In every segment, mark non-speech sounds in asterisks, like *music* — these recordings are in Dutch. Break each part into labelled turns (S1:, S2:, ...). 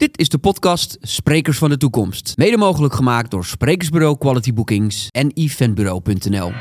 S1: Dit is de podcast Sprekers van de Toekomst. Mede mogelijk gemaakt door Sprekersbureau Quality Bookings en eventbureau.nl.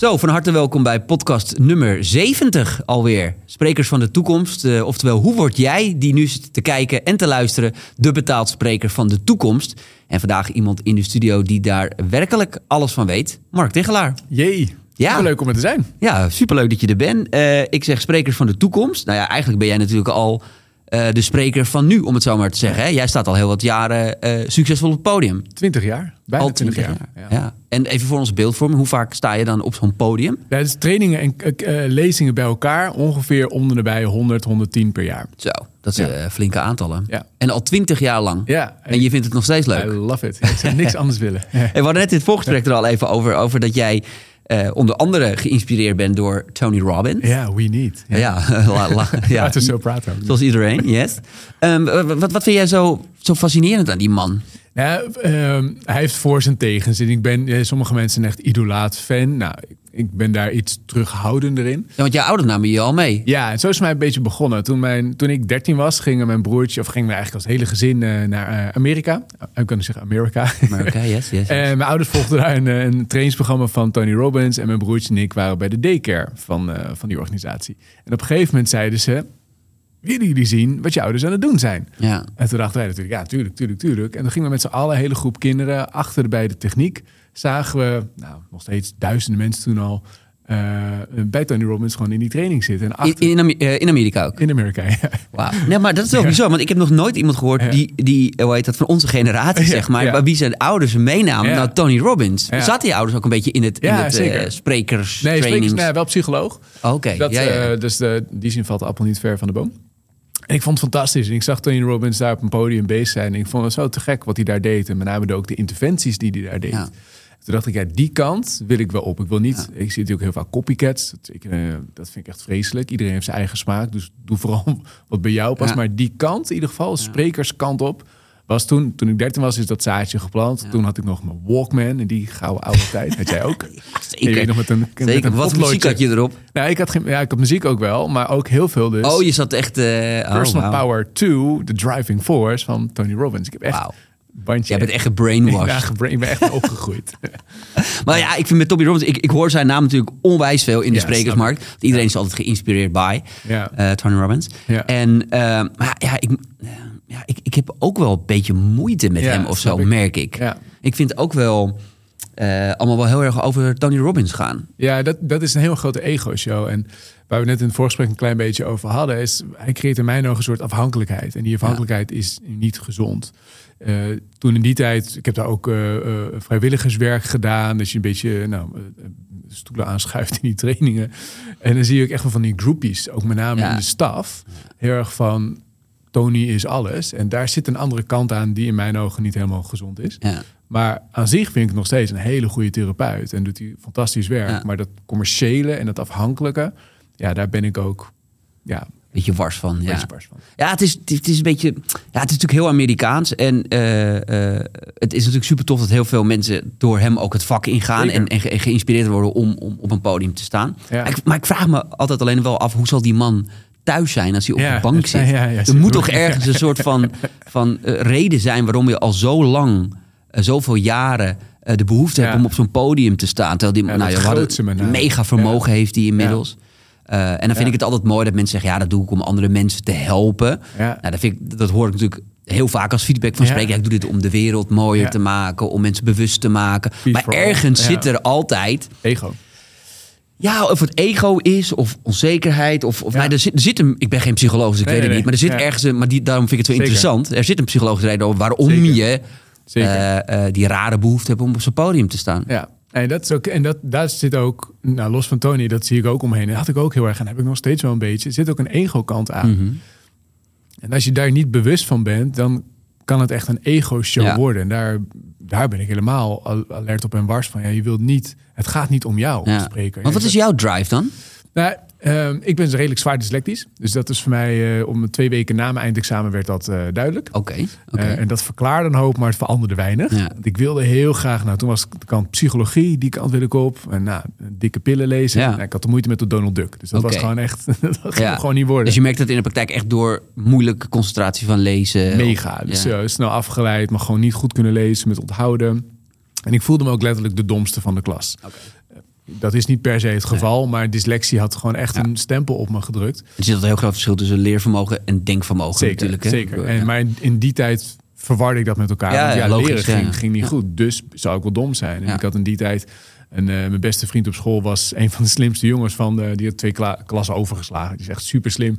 S1: Zo, van harte welkom bij podcast nummer 70 alweer. Sprekers van de toekomst. Uh, oftewel, hoe word jij, die nu zit te kijken en te luisteren, de betaald spreker van de toekomst? En vandaag iemand in de studio die daar werkelijk alles van weet. Mark Tegelaar.
S2: Jee. Ja. Superleuk om er te zijn.
S1: Ja, superleuk dat je er bent. Uh, ik zeg sprekers van de toekomst. Nou ja, eigenlijk ben jij natuurlijk al uh, de spreker van nu, om het zo maar te zeggen. Hè? Jij staat al heel wat jaren uh, succesvol op het podium.
S2: Twintig jaar, bijna
S1: al
S2: twintig jaar.
S1: jaar. Ja. ja. En even voor ons beeldvorming, hoe vaak sta je dan op zo'n podium?
S2: Ja, dus trainingen en uh, lezingen bij elkaar, ongeveer om de bij 100, 110 per jaar.
S1: Zo, dat zijn ja. flinke aantallen. Ja. En al twintig jaar lang.
S2: Ja.
S1: En je vindt het nog steeds leuk.
S2: I love it. Ik zou niks *laughs* anders willen.
S1: En we hadden net in het voorgesprek er al even over, over dat jij uh, onder andere geïnspireerd ben door Tony Robbins.
S2: Ja, yeah, we need.
S1: Ja, ja, *laughs* la, la, *laughs* ja.
S2: Laten we zo praten.
S1: Zoals iedereen, yes. Um, wat, wat vind jij zo, zo fascinerend aan die man?
S2: Um, hij heeft voor zijn tegens. En ik ben, sommige mensen echt idolaat fan. Nou, ik ben daar iets terughoudender in.
S1: Ja, want jouw ouders namen je al mee.
S2: Ja, en zo is het mij een beetje begonnen. Toen, mijn, toen ik 13 was, gingen mijn broertje, of gingen we eigenlijk als hele gezin uh, naar uh, Amerika. Ik kan zeggen Amerika.
S1: Amerika, *laughs* yes, yes, yes.
S2: En mijn ouders volgden daar een, een trainingsprogramma van Tony Robbins. En mijn broertje en ik waren bij de daycare van, uh, van die organisatie. En op een gegeven moment zeiden ze willen jullie zien wat je ouders aan het doen zijn?
S1: Ja.
S2: En toen dachten wij natuurlijk, ja, tuurlijk, tuurlijk, tuurlijk. En dan gingen we met z'n allen, een hele groep kinderen, achter bij de techniek. Zagen we, nou, nog steeds duizenden mensen toen al, uh, bij Tony Robbins gewoon in die training zitten. En
S1: achter... in, in, uh, in, Amerika ook?
S2: In Amerika, ja.
S1: Wauw. Nee, maar dat is ja. bizar, want ik heb nog nooit iemand gehoord ja. die, die, hoe heet dat, van onze generatie, zeg maar, wie zijn ouders meenamen. Nou, Tony Robbins. Zaten je ouders ook een beetje in het, in het uh, sprekers
S2: Nee, sprekers, nee, wel psycholoog.
S1: Oké, okay.
S2: Dus die zin valt de appel niet ver van de boom. En ik vond het fantastisch. En ik zag Tony Robbins daar op een podium bezig zijn. En ik vond het zo te gek wat hij daar deed. En met name ook de interventies die hij daar deed. Ja. Toen dacht ik, ja, die kant wil ik wel op. Ik wil niet, ja. ik zie natuurlijk heel vaak copycats. Dat, ik, uh, dat vind ik echt vreselijk. Iedereen heeft zijn eigen smaak. Dus doe vooral *laughs* wat bij jou past. Ja. Maar die kant, in ieder geval, sprekerskant op. Was toen, toen ik 13 was, is dat zaadje geplant. Toen had ik nog mijn Walkman in die gouden oude *laughs* tijd. Had jij ook?
S1: Zeker.
S2: nog met een,
S1: Zeker.
S2: Met een
S1: wat muziek had je erop?
S2: Nou, ik had geen, ja, ik had muziek ook wel, maar ook heel veel dus.
S1: Oh, je zat echt... Uh,
S2: Personal
S1: oh, wow.
S2: Power 2, The Driving Force van Tony Robbins. Ik heb echt...
S1: Wow.
S2: Bandje.
S1: Jij bent echt gebrainwashed.
S2: Ja, gebrain, ik ben echt opgegroeid. *laughs* *laughs*
S1: maar ja, ik vind met Tommy Robbins... Ik, ik hoor zijn naam natuurlijk onwijs veel in de ja, sprekersmarkt. Iedereen is altijd geïnspireerd bij
S2: ja.
S1: uh, Tony Robbins.
S2: Ja.
S1: En uh, maar ja, ik, ja ik, ik heb ook wel een beetje moeite met hem of zo,
S2: ik.
S1: merk ik.
S2: Ja.
S1: Ik vind ook wel... Uh, allemaal wel heel erg over Tony Robbins gaan.
S2: Ja, dat, dat is een heel grote ego-show. En waar we net in het voorgesprek een klein beetje over hadden, is hij creëert in mijn ogen een soort afhankelijkheid. En die afhankelijkheid ja. is niet gezond. Uh, toen in die tijd, ik heb daar ook uh, uh, vrijwilligerswerk gedaan. Dat je een beetje nou, stoelen aanschuift in die trainingen. En dan zie je ook echt wel van die groepies, ook met name ja. in de staf. Heel erg van Tony is alles. En daar zit een andere kant aan die in mijn ogen niet helemaal gezond is.
S1: Ja.
S2: Maar aan zich vind ik nog steeds een hele goede therapeut. En doet hij fantastisch werk.
S1: Ja.
S2: Maar dat commerciële en dat afhankelijke, ja, daar ben ik ook ja,
S1: beetje wars van. Ja,
S2: wars van.
S1: ja het, is, het is een beetje. Ja, het is natuurlijk heel Amerikaans. En uh, uh, het is natuurlijk super tof dat heel veel mensen door hem ook het vak ingaan. En, en, ge, en, geïnspireerd worden om, om op een podium te staan.
S2: Ja.
S1: Ik, maar ik vraag me altijd alleen wel af, hoe zal die man thuis zijn als hij op
S2: Ja,
S1: de bank zit?
S2: ja, ja,
S1: er moet toch ergens een soort van, van uh, reden zijn waarom je al zo lang, uh, zoveel jaren. uh, de behoefte hebt om op zo'n podium te staan. Terwijl die nou, hadden
S2: name.
S1: mega vermogen heeft hij inmiddels. En dan vind ik het altijd mooi dat mensen zeggen: ja, dat doe ik om andere mensen te helpen. Nou, dat, vind ik, dat hoor ik natuurlijk heel vaak als feedback van spreken. Ik doe dit om de wereld mooier te maken, om mensen bewust te maken. Maar ergens zit er altijd,
S2: Ego.
S1: Ja, of het ego is, of onzekerheid, of, of
S2: Ja.
S1: nou, er, zit, er zit een, ik ben geen psycholoog, dus ik
S2: Nee,
S1: weet het
S2: nee,
S1: niet, maar er zit.
S2: Ja.
S1: ergens, een, maar die, daarom vind ik het zo
S2: Zeker.
S1: interessant. Er zit een psychologische reden over waarom
S2: Zeker.
S1: je
S2: Zeker.
S1: eh, eh, die rare behoefte hebt om op zo'n podium te staan.
S2: Ja. En, dat is ook, en dat, daar zit ook, nou, los van Tony, dat zie ik ook omheen. En dat had ik ook heel erg en heb ik nog steeds wel een beetje. Er zit ook een ego-kant aan.
S1: Mhm.
S2: En als je daar niet bewust van bent, dan kan het echt een ego-show
S1: Ja.
S2: worden. En daar, daar ben ik helemaal al- alert op en wars van. Ja, je wilt niet, het gaat niet om jou
S1: Ja.
S2: als spreker.
S1: Want wat is jouw drive dan?
S2: Nou, Ehm, ik ben redelijk zwaar dyslectisch. Dus dat is voor mij, uh, om twee weken na mijn eindexamen werd dat uh, duidelijk.
S1: Oké. Okay,
S2: uh, en dat verklaarde een hoop, maar het veranderde weinig. Ja. Ik wilde heel graag, nou toen was de kant psychologie, die kant wil ik op. En nou, dikke pillen lezen. Ja. Nou, ik had de moeite met de Donald Duck. Dus dat okay. was gewoon echt, *laughs* dat ging gewoon niet worden.
S1: Dus je merkt dat in de praktijk echt door moeilijke concentratie van lezen.
S2: Mega. Dus snel afgeleid, maar gewoon niet goed kunnen lezen met onthouden. En ik voelde me ook letterlijk de domste van de klas. Okay dat is niet per se het geval, maar dyslexie had gewoon echt een stempel op me gedrukt.
S1: Er zit een heel groot verschil tussen leervermogen en denkvermogen
S2: zeker,
S1: natuurlijk. Hè?
S2: Zeker, en, maar in, die tijd verwarde ik dat met elkaar. Ja, want ja, logisch, leren ging, ging niet goed, dus zou ik wel dom zijn. En ik had in die tijd, en uh, mijn beste vriend op school was een van de slimste jongens van de, die had twee klassen overgeslagen. Die is echt super slim.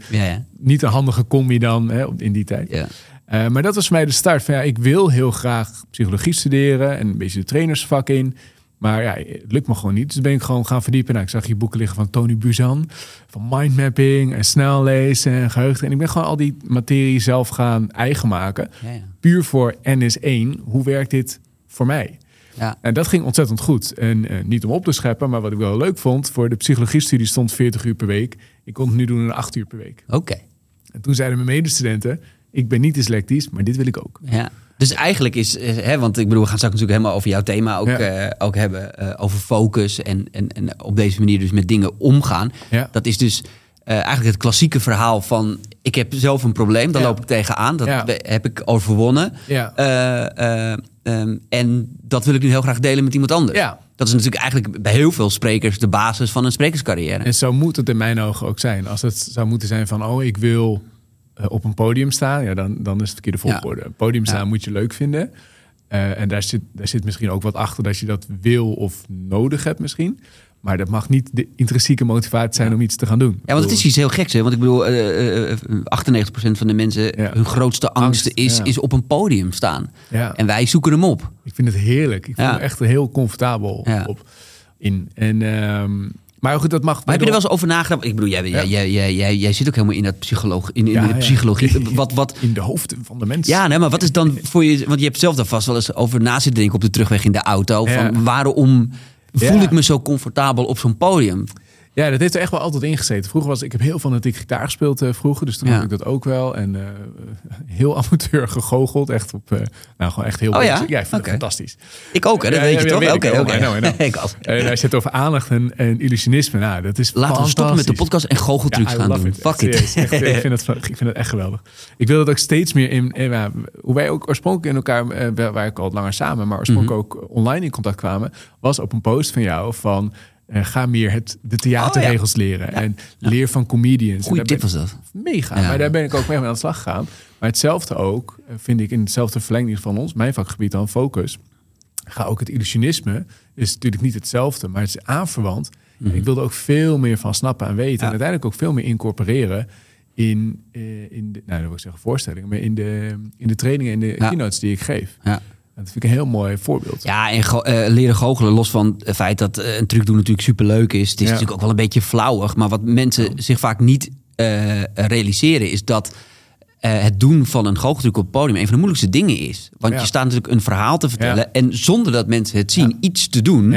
S2: Niet een handige combi dan hè, in die tijd. Uh, maar dat was voor mij de start van ja, ik wil heel graag psychologie studeren en een beetje de trainersvak in. Maar ja, het lukt me gewoon niet. Dus ben ik gewoon gaan verdiepen. Nou, ik zag je boeken liggen van Tony Buzan. Van mindmapping en snel lezen en geheugen. En ik ben gewoon al die materie zelf gaan eigen maken. Ja, ja. Puur voor NS1. Hoe werkt dit voor mij? Ja. En dat ging ontzettend goed. En uh, niet om op te scheppen, maar wat ik wel leuk vond... voor de psychologie-studie stond 40 uur per week. Ik kon het nu doen in 8 uur per week.
S1: Oké.
S2: En toen zeiden mijn medestudenten... ik ben niet dyslectisch, maar dit wil ik ook.
S1: Ja. Dus eigenlijk is, hè, want ik bedoel, we gaan straks natuurlijk helemaal over jouw thema ook, eh, ook hebben. Uh, over focus en, en, en op deze manier dus met dingen omgaan. Ja. Dat is dus uh, eigenlijk het klassieke verhaal van... ik heb zelf een probleem, daar loop ik tegenaan. Dat heb ik overwonnen. Um, en dat wil ik nu heel graag delen met iemand anders. Dat is natuurlijk eigenlijk bij heel veel sprekers de basis van een sprekerscarrière.
S2: En zo moet het in mijn ogen ook zijn. Als het zou moeten zijn van, oh, ik wil eh, op een podium staan, ja, dan, dan is het verkeerde volgorde. Ja. Podium staan moet je leuk vinden. Uh, en daar zit, daar zit misschien ook wat achter dat je dat wil of nodig hebt misschien. Maar dat mag niet de intrinsieke motivatie zijn om iets te gaan doen.
S1: Ja, want het is iets heel geks. Hè? Want ik bedoel, uh, uh, 98% van de mensen, hun grootste angst, is, is op een podium staan. En wij zoeken hem op.
S2: Ik vind het heerlijk. Ik voel me echt heel comfortabel op. In. En um, maar goed, dat mag.
S1: Maar heb je er wel eens over nagedacht? Ik bedoel, jij, jij, jij, jij, jij, zit ook helemaal in dat psycholoog, in, in de psychologie. *laughs* Wat, wat,
S2: in de hoofden van de mensen.
S1: Ja, nee, maar wat is dan voor je? Want je hebt zelf daar vast wel eens over na zitten denken op de terugweg in de auto. Van waarom voel ik me zo comfortabel op zo'n podium?
S2: Ja, dat heeft er echt wel altijd ingezeten. Vroeger was ik heb heel ik gitaar gespeeld uh, vroeger, dus toen ja. had ik dat ook wel. En uh, heel *laughs* amateur gegoocheld, echt op, uh, nou gewoon echt heel.
S1: Oh ja,
S2: ja, ik vind het fantastisch.
S1: Ik ook, hè? Dat weet je toch? Oké, oké.
S2: En als je het over aandacht en, en illusionisme, nou, dat is.
S1: Laten we stoppen met de podcast en goocheltrucs gaan doen. It. Fuck it.
S2: Echt, ik, vind het, ik vind het echt geweldig. Ik wil dat ook steeds meer in, in hoe wij ook oorspronkelijk in elkaar, waar ik al langer samen, maar oorspronkelijk mm -hmm. ook online in contact kwamen, was op een post van jou van uh, ga meer het, de theaterregels oh, leren. En leer van comedians.
S1: Goeie tip was dat.
S2: Mega. Maar daar ben ik ook mee aan de slag gegaan. Maar hetzelfde ook, eh, vind ik in hetzelfde verlenging van ons, mijn vakgebied dan, focus. Ga ook het illusionisme, is natuurlijk niet hetzelfde, maar het is aanverwant. Mm Ik wilde ook veel meer van snappen en weten. En uiteindelijk ook veel meer incorporeren in, uh, in de, nou, dat wil ik zeggen voorstellingen, maar in de, in de trainingen en de keynotes die ik geef. Ja. Dat vind ik een heel mooi voorbeeld.
S1: Ja, en uh, leren goochelen, los van het feit dat uh, een truc doen natuurlijk super leuk is. Het is natuurlijk ook wel een beetje flauwig. Maar wat mensen zich vaak niet uh, realiseren is dat het doen van een goocheltruc op het podium een van de moeilijkste dingen is. Want je staat natuurlijk een verhaal te vertellen en zonder dat mensen het zien, iets te doen.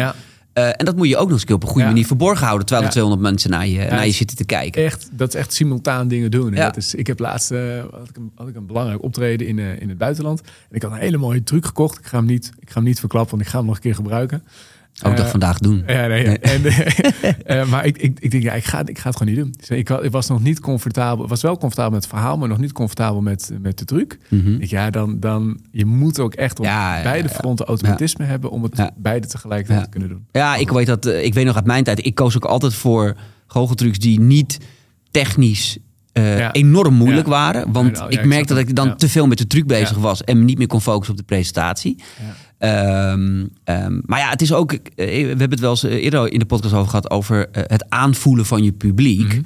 S1: Uh, en dat moet je ook nog eens op een goede manier verborgen houden. Terwijl er 200 mensen naar je, naar je zitten te kijken.
S2: Echt, dat is echt simultaan dingen doen. Dat is, ik heb laatst uh, had ik, een, had ik een belangrijk optreden in, uh, in het buitenland. En ik had een hele mooie truc gekocht. Ik ga hem niet, ik ga hem niet verklappen, want ik ga hem nog een keer gebruiken.
S1: Ook dat vandaag doen.
S2: Ja, nee, En, uh, *laughs* maar ik, ik, ik denk, ja, ik ga, ik ga het gewoon niet doen. Dus ik, ik, was nog niet comfortabel. was wel comfortabel met het verhaal, maar nog niet comfortabel met, met de truc. Mm Ja, dan, dan je moet ook echt op ja, beide fronten automatisme hebben om het beide tegelijkertijd te kunnen doen.
S1: Ja, ik weet dat. ik weet nog uit mijn tijd. Ik koos ook altijd voor goocheltrucs die niet technisch uh, enorm moeilijk waren. Want ik merkte dat ik dan te veel met de truc bezig was en me niet meer kon focussen op de presentatie. Um, um, maar ja, het is ook. Eh, we hebben het wel eens eh, eerder in de podcast over gehad over uh, het aanvoelen van je publiek. Mm -hmm.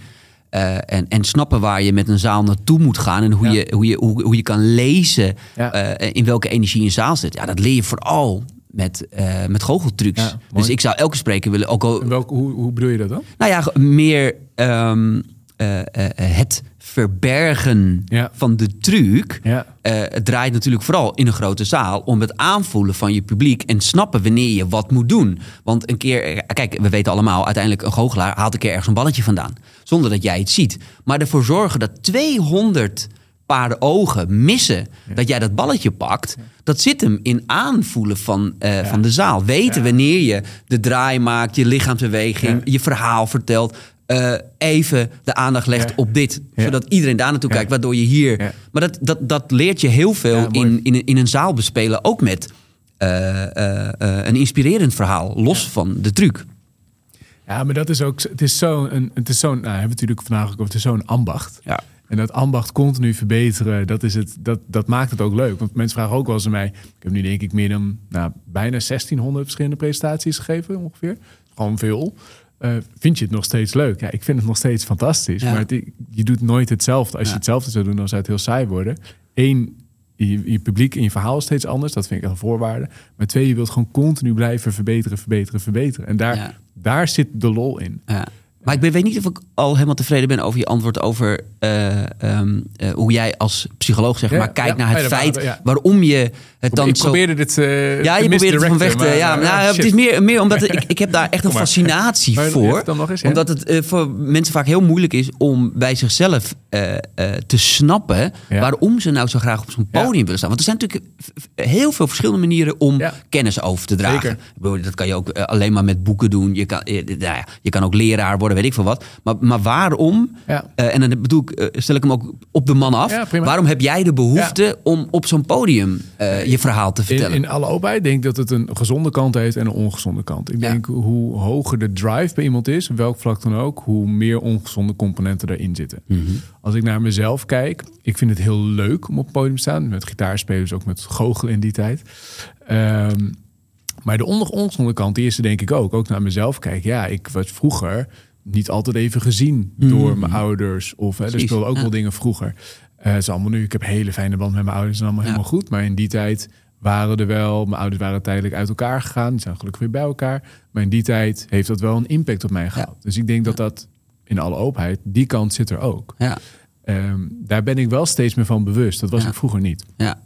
S1: uh, en, en snappen waar je met een zaal naartoe moet gaan. En hoe, ja. je, hoe, je, hoe, hoe je kan lezen ja. in welke energie een zaal zit. Ja, dat leer je vooral met, uh, met goocheltrucs. Ja, dus ik zou elke spreker willen. Ook al,
S2: hoe, hoe bedoel je dat dan?
S1: Nou ja, meer. Um, eh, eh, het verbergen
S2: Ja.
S1: van de truc.
S2: Ja.
S1: Eh, het draait natuurlijk vooral in een grote zaal om het aanvoelen van je publiek en snappen wanneer je wat moet doen. Want een keer, kijk, we weten allemaal, uiteindelijk een goochelaar haalt een keer ergens een balletje vandaan. Zonder dat jij het ziet. Maar ervoor zorgen dat 200 paren ogen missen dat jij dat balletje pakt. Dat zit hem in aanvoelen van, van de zaal. Weten wanneer je de draai maakt, je lichaamsbeweging, je verhaal vertelt. Eh, even de aandacht legt
S2: Ja.
S1: op dit.
S2: Ja.
S1: Zodat iedereen daar naartoe
S2: Ja.
S1: kijkt. Waardoor je hier... Maar dat, dat, dat leert je heel veel in, in, in een zaal bespelen. Ook met eh, eh, een inspirerend verhaal. Los van de truc.
S2: Ja, maar dat is ook, het is zo'n, het is zo'n, nou, hebben het natuurlijk vandaag ook over, het is zo'n ambacht.
S1: Ja.
S2: En dat ambacht continu verbeteren, dat, is het, dat, dat maakt het ook leuk. Want mensen vragen ook wel eens aan mij, ik heb nu denk ik meer dan nou, bijna 1600 verschillende presentaties gegeven ongeveer. Gewoon veel. Eh, vind je het nog steeds leuk? Ja, ik vind het nog steeds fantastisch.
S1: Ja.
S2: Maar het- je doet nooit hetzelfde. Als
S1: Ja.
S2: je hetzelfde zou doen, dan zou het heel saai worden. Eén, je, je publiek en je verhaal is steeds anders. Dat vind ik een voorwaarde. Maar twee, je wilt gewoon continu blijven verbeteren, verbeteren, verbeteren. En daar,
S1: Ja.
S2: daar zit de lol in.
S1: Ja. Maar ik weet niet of ik al helemaal tevreden ben over je antwoord over eh, ehm, eh, hoe jij als psycholoog zeg
S2: Ja,
S1: maar kijkt
S2: ja.
S1: naar het
S2: Ja,
S1: feit waarom je het dan
S2: ik
S1: zo...
S2: probeerde dit. eh,
S1: Ja, je probeert het van weg te...
S2: misdirecten,
S1: ja,
S2: maar,
S1: nou, het is meer, meer omdat *laughs* ik, ik heb daar echt een
S2: maar.
S1: fascinatie
S2: Maar
S1: voor.
S2: even dan nog eens, ja.
S1: Omdat het voor mensen vaak heel moeilijk is om bij zichzelf te snappen... Waarom ze nou zo graag op zo'n podium willen staan. Want er zijn natuurlijk heel veel verschillende manieren om kennis over te dragen.
S2: Zeker.
S1: Dat kan je ook alleen maar met boeken doen. Je kan, nou ja, je kan ook leraar worden, weet ik veel wat. Maar, maar waarom,
S2: Ja.
S1: eh, en dan bedoel ik, eh, stel ik hem ook op de man af...
S2: Ja,
S1: waarom heb jij de behoefte om op zo'n podium eh, je verhaal te vertellen?
S2: in alle openheid denk ik dat het een gezonde kant heeft en een ongezonde kant. Ik denk hoe hoger de drive bij iemand is, welk vlak dan ook, hoe meer ongezonde componenten erin zitten.
S1: Mhm.
S2: Als ik naar mezelf kijk, ik vind het heel leuk om op het podium te staan. Met gitaarspelers, ook met goochelen in die tijd. Ehm, maar de ongezonde kant, die is er denk ik ook. Ook naar mezelf kijk. Ja, ik was vroeger niet altijd even gezien door mijn ouders. Of hè, er speelden ook
S1: ja.
S2: wel dingen vroeger. Het is allemaal nu. Ik heb een hele fijne band met mijn ouders. en allemaal
S1: Ja.
S2: helemaal goed. Maar in die tijd waren er wel... Mijn ouders waren tijdelijk uit elkaar gegaan. Die zijn gelukkig weer bij elkaar. Maar in die tijd heeft dat wel een impact op mij gehad. Dus ik denk dat dat in alle openheid... Die kant zit er ook.
S1: Ja,
S2: Ehm, daar ben ik wel steeds meer van bewust. Dat was ik vroeger niet.
S1: ja.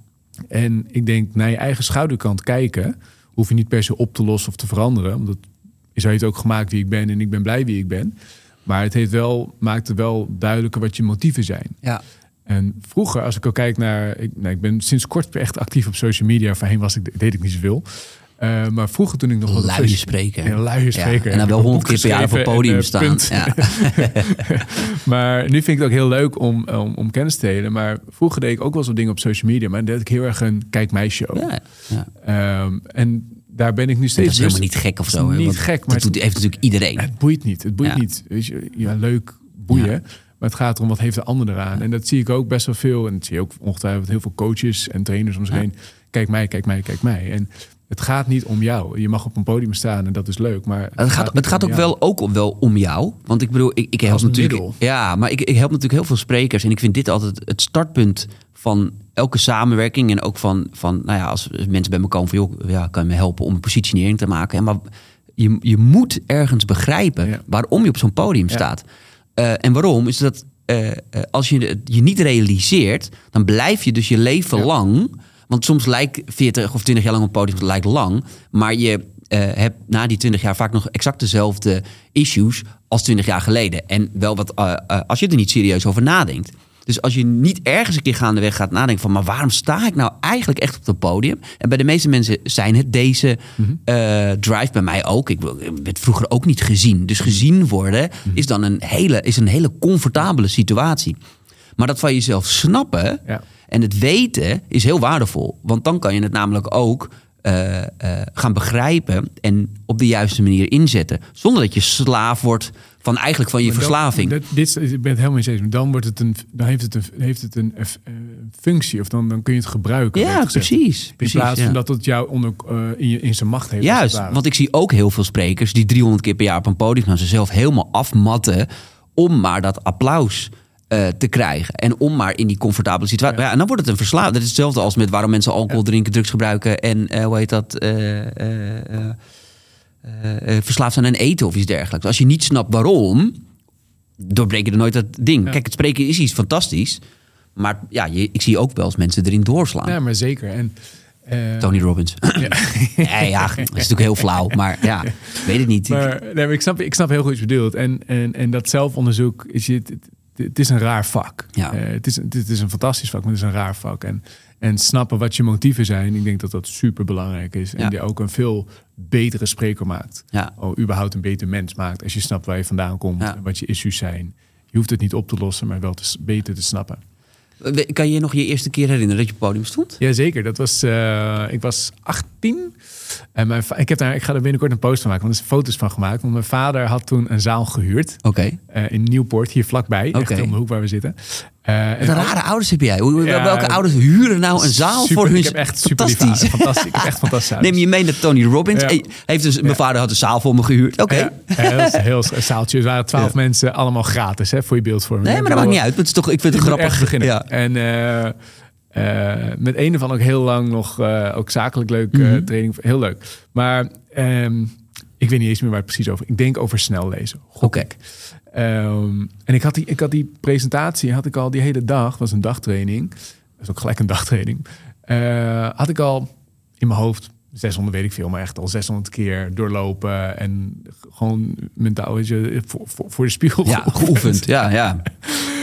S2: En ik denk, naar je eigen schouderkant kijken... hoef je niet per se op te lossen of te veranderen. Omdat zo heeft ook gemaakt wie ik ben en ik ben blij wie ik ben. Maar het heeft wel, maakt het wel duidelijker wat je motieven zijn.
S1: ja.
S2: En vroeger, als ik ook kijk naar... Ik, nou, ik ben sinds kort echt actief op social media. Voorheen was ik, deed ik niet zoveel. Eh, maar vroeger toen ik nog... op
S1: Luie spreker.
S2: Een luie spreker.
S1: en dan wel
S2: een
S1: honderd keer per jaar op het podium
S2: en, eh,
S1: staan. Ja. *laughs* *laughs*
S2: maar nu vind ik het ook heel leuk om, om, om kennis te delen. Maar vroeger deed ik ook wel zo dingen op social media. Maar dan deed ik heel erg een kijk mij show.
S1: Ja, ja.
S2: Ehm, en daar ben ik nu
S1: Dat
S2: steeds...
S1: is helemaal
S2: rust-
S1: niet gek of zo. hè,
S2: niet gek, maar
S1: dat
S2: het-
S1: doet, heeft natuurlijk iedereen.
S2: Het boeit niet. Het boeit
S1: Ja.
S2: niet. Weet je, ja, leuk boeien.
S1: Ja.
S2: Maar het gaat erom wat heeft de ander eraan. En dat zie ik ook best wel veel. En dat zie je ook ongetwijfeld heel veel coaches en trainers om zich heen. Kijk mij, kijk mij, kijk mij. En het gaat niet om jou. Je mag op een podium staan en dat is leuk. Maar
S1: Het gaat, het gaat ook
S2: jou.
S1: wel, ook wel om jou. Want ik bedoel, ik, ik help natuurlijk.
S2: middel.
S1: Ja, maar ik, ik help natuurlijk heel veel sprekers. En ik vind dit altijd het startpunt van elke samenwerking. En ook van, van nou ja, als mensen bij me komen van joh, ja, kan je me helpen om een positionering te maken. En maar je, je moet ergens begrijpen
S2: Ja.
S1: waarom je op zo'n podium
S2: Ja.
S1: staat. Eh, en waarom is dat eh, eh, als je het je niet realiseert, dan blijf je dus je leven
S2: Ja.
S1: lang. Want soms lijkt 40 of 20 jaar lang op het podium lijkt lang. Maar je eh, hebt na die 20 jaar vaak nog exact dezelfde issues als 20 jaar geleden. En wel wat eh, eh, als je er niet serieus over nadenkt. Dus als je niet ergens een keer gaandeweg gaat nadenken van... maar waarom sta ik nou eigenlijk echt op het podium? En bij de meeste mensen zijn het deze eh, drive, bij mij ook. Ik werd vroeger ook niet gezien. Dus gezien worden is dan een hele, is een hele comfortabele situatie. Maar dat van jezelf snappen
S2: Ja.
S1: En het weten is heel waardevol. Want dan kan je het namelijk ook eh, eh, gaan begrijpen en op de juiste manier inzetten. Zonder dat je slaaf wordt van eigenlijk van je
S2: dan-
S1: verslaving.
S2: dat, dit, ik ben het helemaal eens. Maar Dan, wordt het een, dan heeft het een, heeft het een eh, functie. Of dan, dan kun je het gebruiken.
S1: ja, precies.
S2: In plaats
S1: ja.
S2: van dat het jou onder, in, je, in zijn macht heeft.
S1: Juist, want ik zie ook heel veel sprekers die 300 keer per jaar op een podium gaan zichzelf helemaal afmatten om maar dat applaus eh, te krijgen. En om maar in die comfortabele situatie. Ja. en dan wordt het een verslaving. Dat is hetzelfde als met waarom mensen alcohol drinken, drugs gebruiken en eh, hoe heet dat? eh, verslaafd zijn aan eten of iets dergelijks. Als je niet snapt waarom, doorbreken er nooit dat ding. Kijk, het spreken is iets fantastisch. Maar ja, je, ik zie ook wel eens mensen erin doorslaan.
S2: Ja, maar zeker. En,
S1: Tony Robbins. Ja. *laughs* ja, dat is natuurlijk heel flauw. Maar ja, weet het niet.
S2: Maar, nee, maar ik, snap, ik snap heel goed wat je bedoelt. En, en, en dat zelfonderzoek, is je, het, het, is een raar vak.
S1: Ja.
S2: Eh, het, is, het is een fantastisch vak, maar het is een raar vak. En, en snappen wat je motieven zijn, ik denk dat dat super belangrijk is. En
S1: Ja.
S2: die ook een veel betere spreker maakt.
S1: Ja.
S2: Of überhaupt een beter mens maakt. Als je snapt waar je vandaan komt en wat je issues zijn. Je hoeft het niet op te lossen, maar wel te, beter te snappen.
S1: Kan je je nog je eerste keer herinneren dat je op het podium stond?
S2: Jazeker, dat was, eh, ik was 18. En mijn ik, heb daar, ik ga er binnenkort een post van maken, want er zijn foto's van gemaakt. Want mijn vader had toen een zaal gehuurd
S1: Oké.
S2: eh, in Nieuwpoort, hier vlakbij. Echt
S1: Oké.
S2: om de hoek waar we zitten. Eh,
S1: Wat een rare ouders heb jij. Hoe,
S2: Ja,
S1: welke ouders huren nou een zaal
S2: super-
S1: voor hun...
S2: Ik heb echt
S1: Fantastisch.
S2: Fantastisch. Ik heb echt *laughs* fantastische
S1: Neem je mee naar Tony Robbins.
S2: Ja.
S1: Hey, heeft dus, mijn vader had een zaal voor me gehuurd. Oké.
S2: Ja, heel, heel zaaltje. Er waren twaalf mensen, allemaal gratis hè, voor je beeldvorming.
S1: Nee, maar dat maakt niet uit. Het is toch, ik vind het grappig.
S2: beginnen.
S1: Ja.
S2: En eh, eh, met een van ook heel lang nog, eh, ook zakelijk leuk eh,
S1: Mhm.
S2: training. Heel leuk. Maar ehm, ik weet niet eens meer waar het precies over. Ik denk over snel lezen.
S1: Oké.
S2: Ehm, en ik had, die, ik had die presentatie, had ik al die hele dag, was een dagtraining. Dat is ook gelijk een dagtraining. Had ik al in mijn hoofd 600, weet ik veel, maar echt al 600 keer doorlopen. En gewoon mentaal, weet je, voor, voor, voor de spiegel
S1: Ja, geoefend. Ja, ja. *laughs*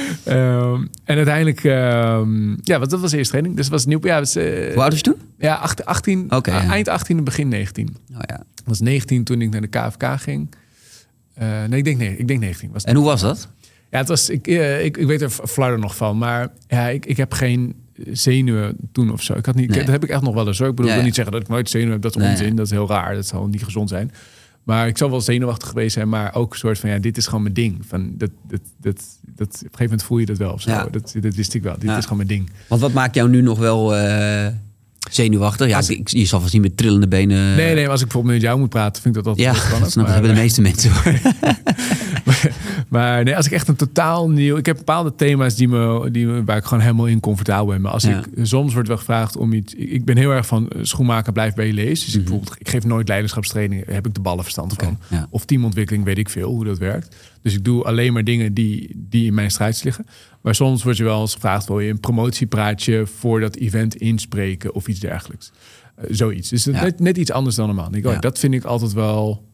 S1: *laughs*
S2: Ehm, en uiteindelijk, ehm, ja, wat dat was de eerste training. Dus het was nieuw. Ja, was, eh,
S1: Hoe oud was je toen?
S2: ja 18, 18
S1: Oké,
S2: ah,
S1: ja.
S2: eind 18 en begin 19.
S1: Nou ja.
S2: Ik was 19 toen ik naar de KFK ging. Eh, nee, ik denk, nee, ik denk 19. Was
S1: En hoe was dat?
S2: ja, het was, ik, eh, ik, ik weet er flarder nog van, maar ja, ik, ik heb geen zenuwen toen of zo. Ik had niet,
S1: Nee.
S2: Dat heb ik echt nog wel eens hoor. Ik bedoel,
S1: Ja,
S2: ik wil niet zeggen dat ik nooit zenuwen heb. Dat is
S1: Nee,
S2: onzin. Dat is heel raar. Dat zal niet gezond zijn. Maar ik zal wel zenuwachtig geweest zijn, maar ook een soort van, ja, dit is gewoon mijn ding. Van, dat, dat, dat, dat, op een gegeven moment voel je dat wel of zo.
S1: Ja.
S2: Dat, dat wist ik wel. Dit
S1: Ja.
S2: is gewoon mijn ding.
S1: Want wat maakt jou nu nog wel eh, zenuwachtig? Ja,
S2: Als
S1: ik, je zal vast niet met trillende benen...
S2: Nee, nee, maar als ik bijvoorbeeld met jou moet praten, vind ik dat altijd
S1: Ja, *laughs*
S2: spannend.
S1: dat snap hebben de meeste mensen hoor. *laughs* *laughs*
S2: maar nee, als ik echt een totaal nieuw... Ik heb bepaalde thema's die me, die waar ik gewoon helemaal in comfortabel ben. Maar als
S1: Ja.
S2: ik... Soms wordt wel gevraagd om iets... Ik, ben heel erg van eh, schoenmaken, blijf bij je lees. Dus ik, bijvoorbeeld, ik geef nooit leiderschapstraining. Heb ik de ballen verstand van.
S1: Mhm. ja.
S2: Of teamontwikkeling, weet ik veel hoe dat werkt. Dus ik doe alleen maar dingen die, die in mijn strijd liggen. Maar soms wordt je wel eens gevraagd... wil je een promotiepraatje voor dat event inspreken of iets dergelijks. Eh, zoiets. Dus
S1: Ja.
S2: net, net iets anders dan normaal. Ik oh. Dat vind ik altijd wel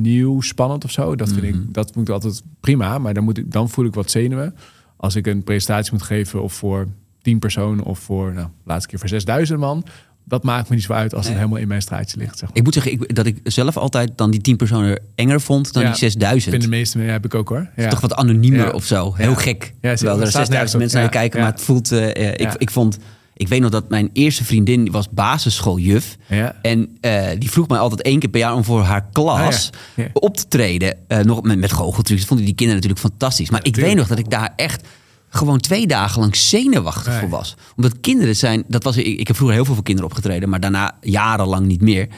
S2: nieuw, spannend of zo. Dat vind
S1: Mhm.
S2: ik, dat moet ik altijd prima. Maar dan, moet ik, dan voel ik wat zenuwen. Als ik een presentatie moet geven of voor tien personen of voor, nou, laatste keer voor 6000 man. Dat maakt me niet zo uit als het helemaal in mijn straatje ligt. Zeg maar.
S1: Ik moet zeggen ik, dat ik zelf altijd dan die 10 personen enger vond dan
S2: Ja,
S1: die 6000.
S2: Ik vind de meeste ja, heb ik ook hoor. Ja.
S1: Toch wat anoniemer
S2: Ja.
S1: of zo. Heel gek.
S2: Ja,
S1: Terwijl er
S2: staat
S1: 6000
S2: nergens op.
S1: mensen naar kijken. Maar het voelt... eh, eh, ik, ik vond... Ik weet nog dat mijn eerste vriendin die was basisschooljuf.
S2: Ja.
S1: En eh, die vroeg mij altijd één keer per jaar om voor haar klas
S2: Ah, ja. Ja.
S1: op te treden. eh, nog met, met goocheltrucs. Dat vonden die kinderen natuurlijk fantastisch. Maar ik weet nog dat ik daar echt gewoon twee dagen lang zenuwachtig voor was. Omdat kinderen zijn... Dat was, ik, ik heb vroeger heel veel voor kinderen opgetreden. Maar daarna jarenlang niet meer.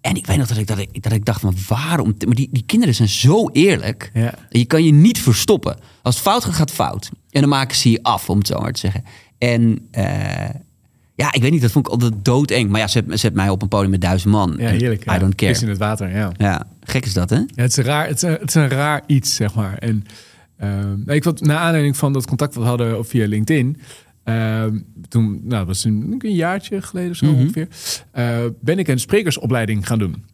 S1: En ik weet nog dat ik, dat ik, dat ik dacht van waarom... Maar die, die kinderen zijn zo eerlijk.
S2: Ja.
S1: Je kan je niet verstoppen. Als het fout gaat, gaat fout. En dan maken ze je af, om het zo maar te zeggen. En eh, ja, ik weet niet, dat vond ik altijd doodeng. Maar ja, zet, zet mij op een podium met duizend man.
S2: Ja, heerlijk.
S1: I don't care.
S2: Vis in het water, ja.
S1: Ja, gek is dat, hè?
S2: Ja, het, is een raar, het, is een, het is een raar iets, zeg maar. En ehm, nou, ik vond, naar aanleiding van dat contact wat we hadden via LinkedIn... ehm, toen, nou, dat was een, een jaartje geleden of zo
S1: Mhm.
S2: ongeveer... eh, ben ik een sprekersopleiding gaan doen.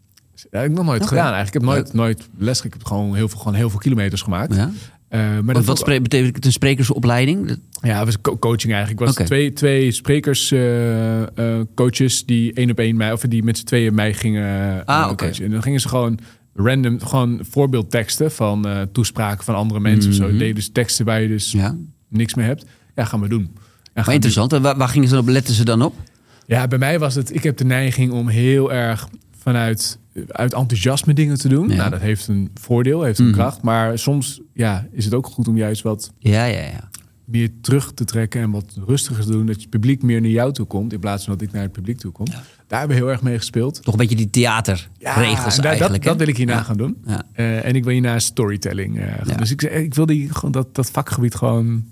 S2: Dat heb ik nog nooit gedaan eigenlijk. Ik heb nooit, nooit les. Ik heb gewoon heel veel, gewoon heel veel kilometers gemaakt.
S1: Ja.
S2: Maar dat
S1: wat betekent het een sprekersopleiding?
S2: Ja, het was co- coaching eigenlijk. Het was twee, twee sprekers, eh, eh, die één op één mij, of die met z'n tweeën mij gingen
S1: Ah,
S2: coachen. En dan gingen ze gewoon random, gewoon voorbeeldteksten van toespraken van andere mensen of
S1: Mhm.
S2: zo. Deden dus teksten waar je dus
S1: Ja.
S2: niks meer hebt. Ja, gaan we doen. Gaan
S1: Maar interessant. En waar, waar gingen ze dan op? Letten ze dan op?
S2: ja, bij mij was het, ik heb de neiging om heel erg vanuit uit enthousiasme dingen te doen.
S1: Ja.
S2: Nou, dat heeft een voordeel, heeft een
S1: Mhm.
S2: kracht. Maar soms ja, is het ook goed om juist wat
S1: Ja, ja, ja.
S2: meer terug te trekken en wat rustiger te doen. Dat het publiek meer naar jou toe komt in plaats van dat ik naar het publiek toe kom. Daar hebben we heel erg mee gespeeld.
S1: Toch een beetje die theaterregels
S2: en daar-
S1: eigenlijk.
S2: dat, dat wil ik hierna
S1: Ja.
S2: gaan doen.
S1: Ja.
S2: Eh, en ik wil hierna storytelling gaan.
S1: Ja.
S2: Dus ik, ik wil die, gewoon dat, dat vakgebied gewoon,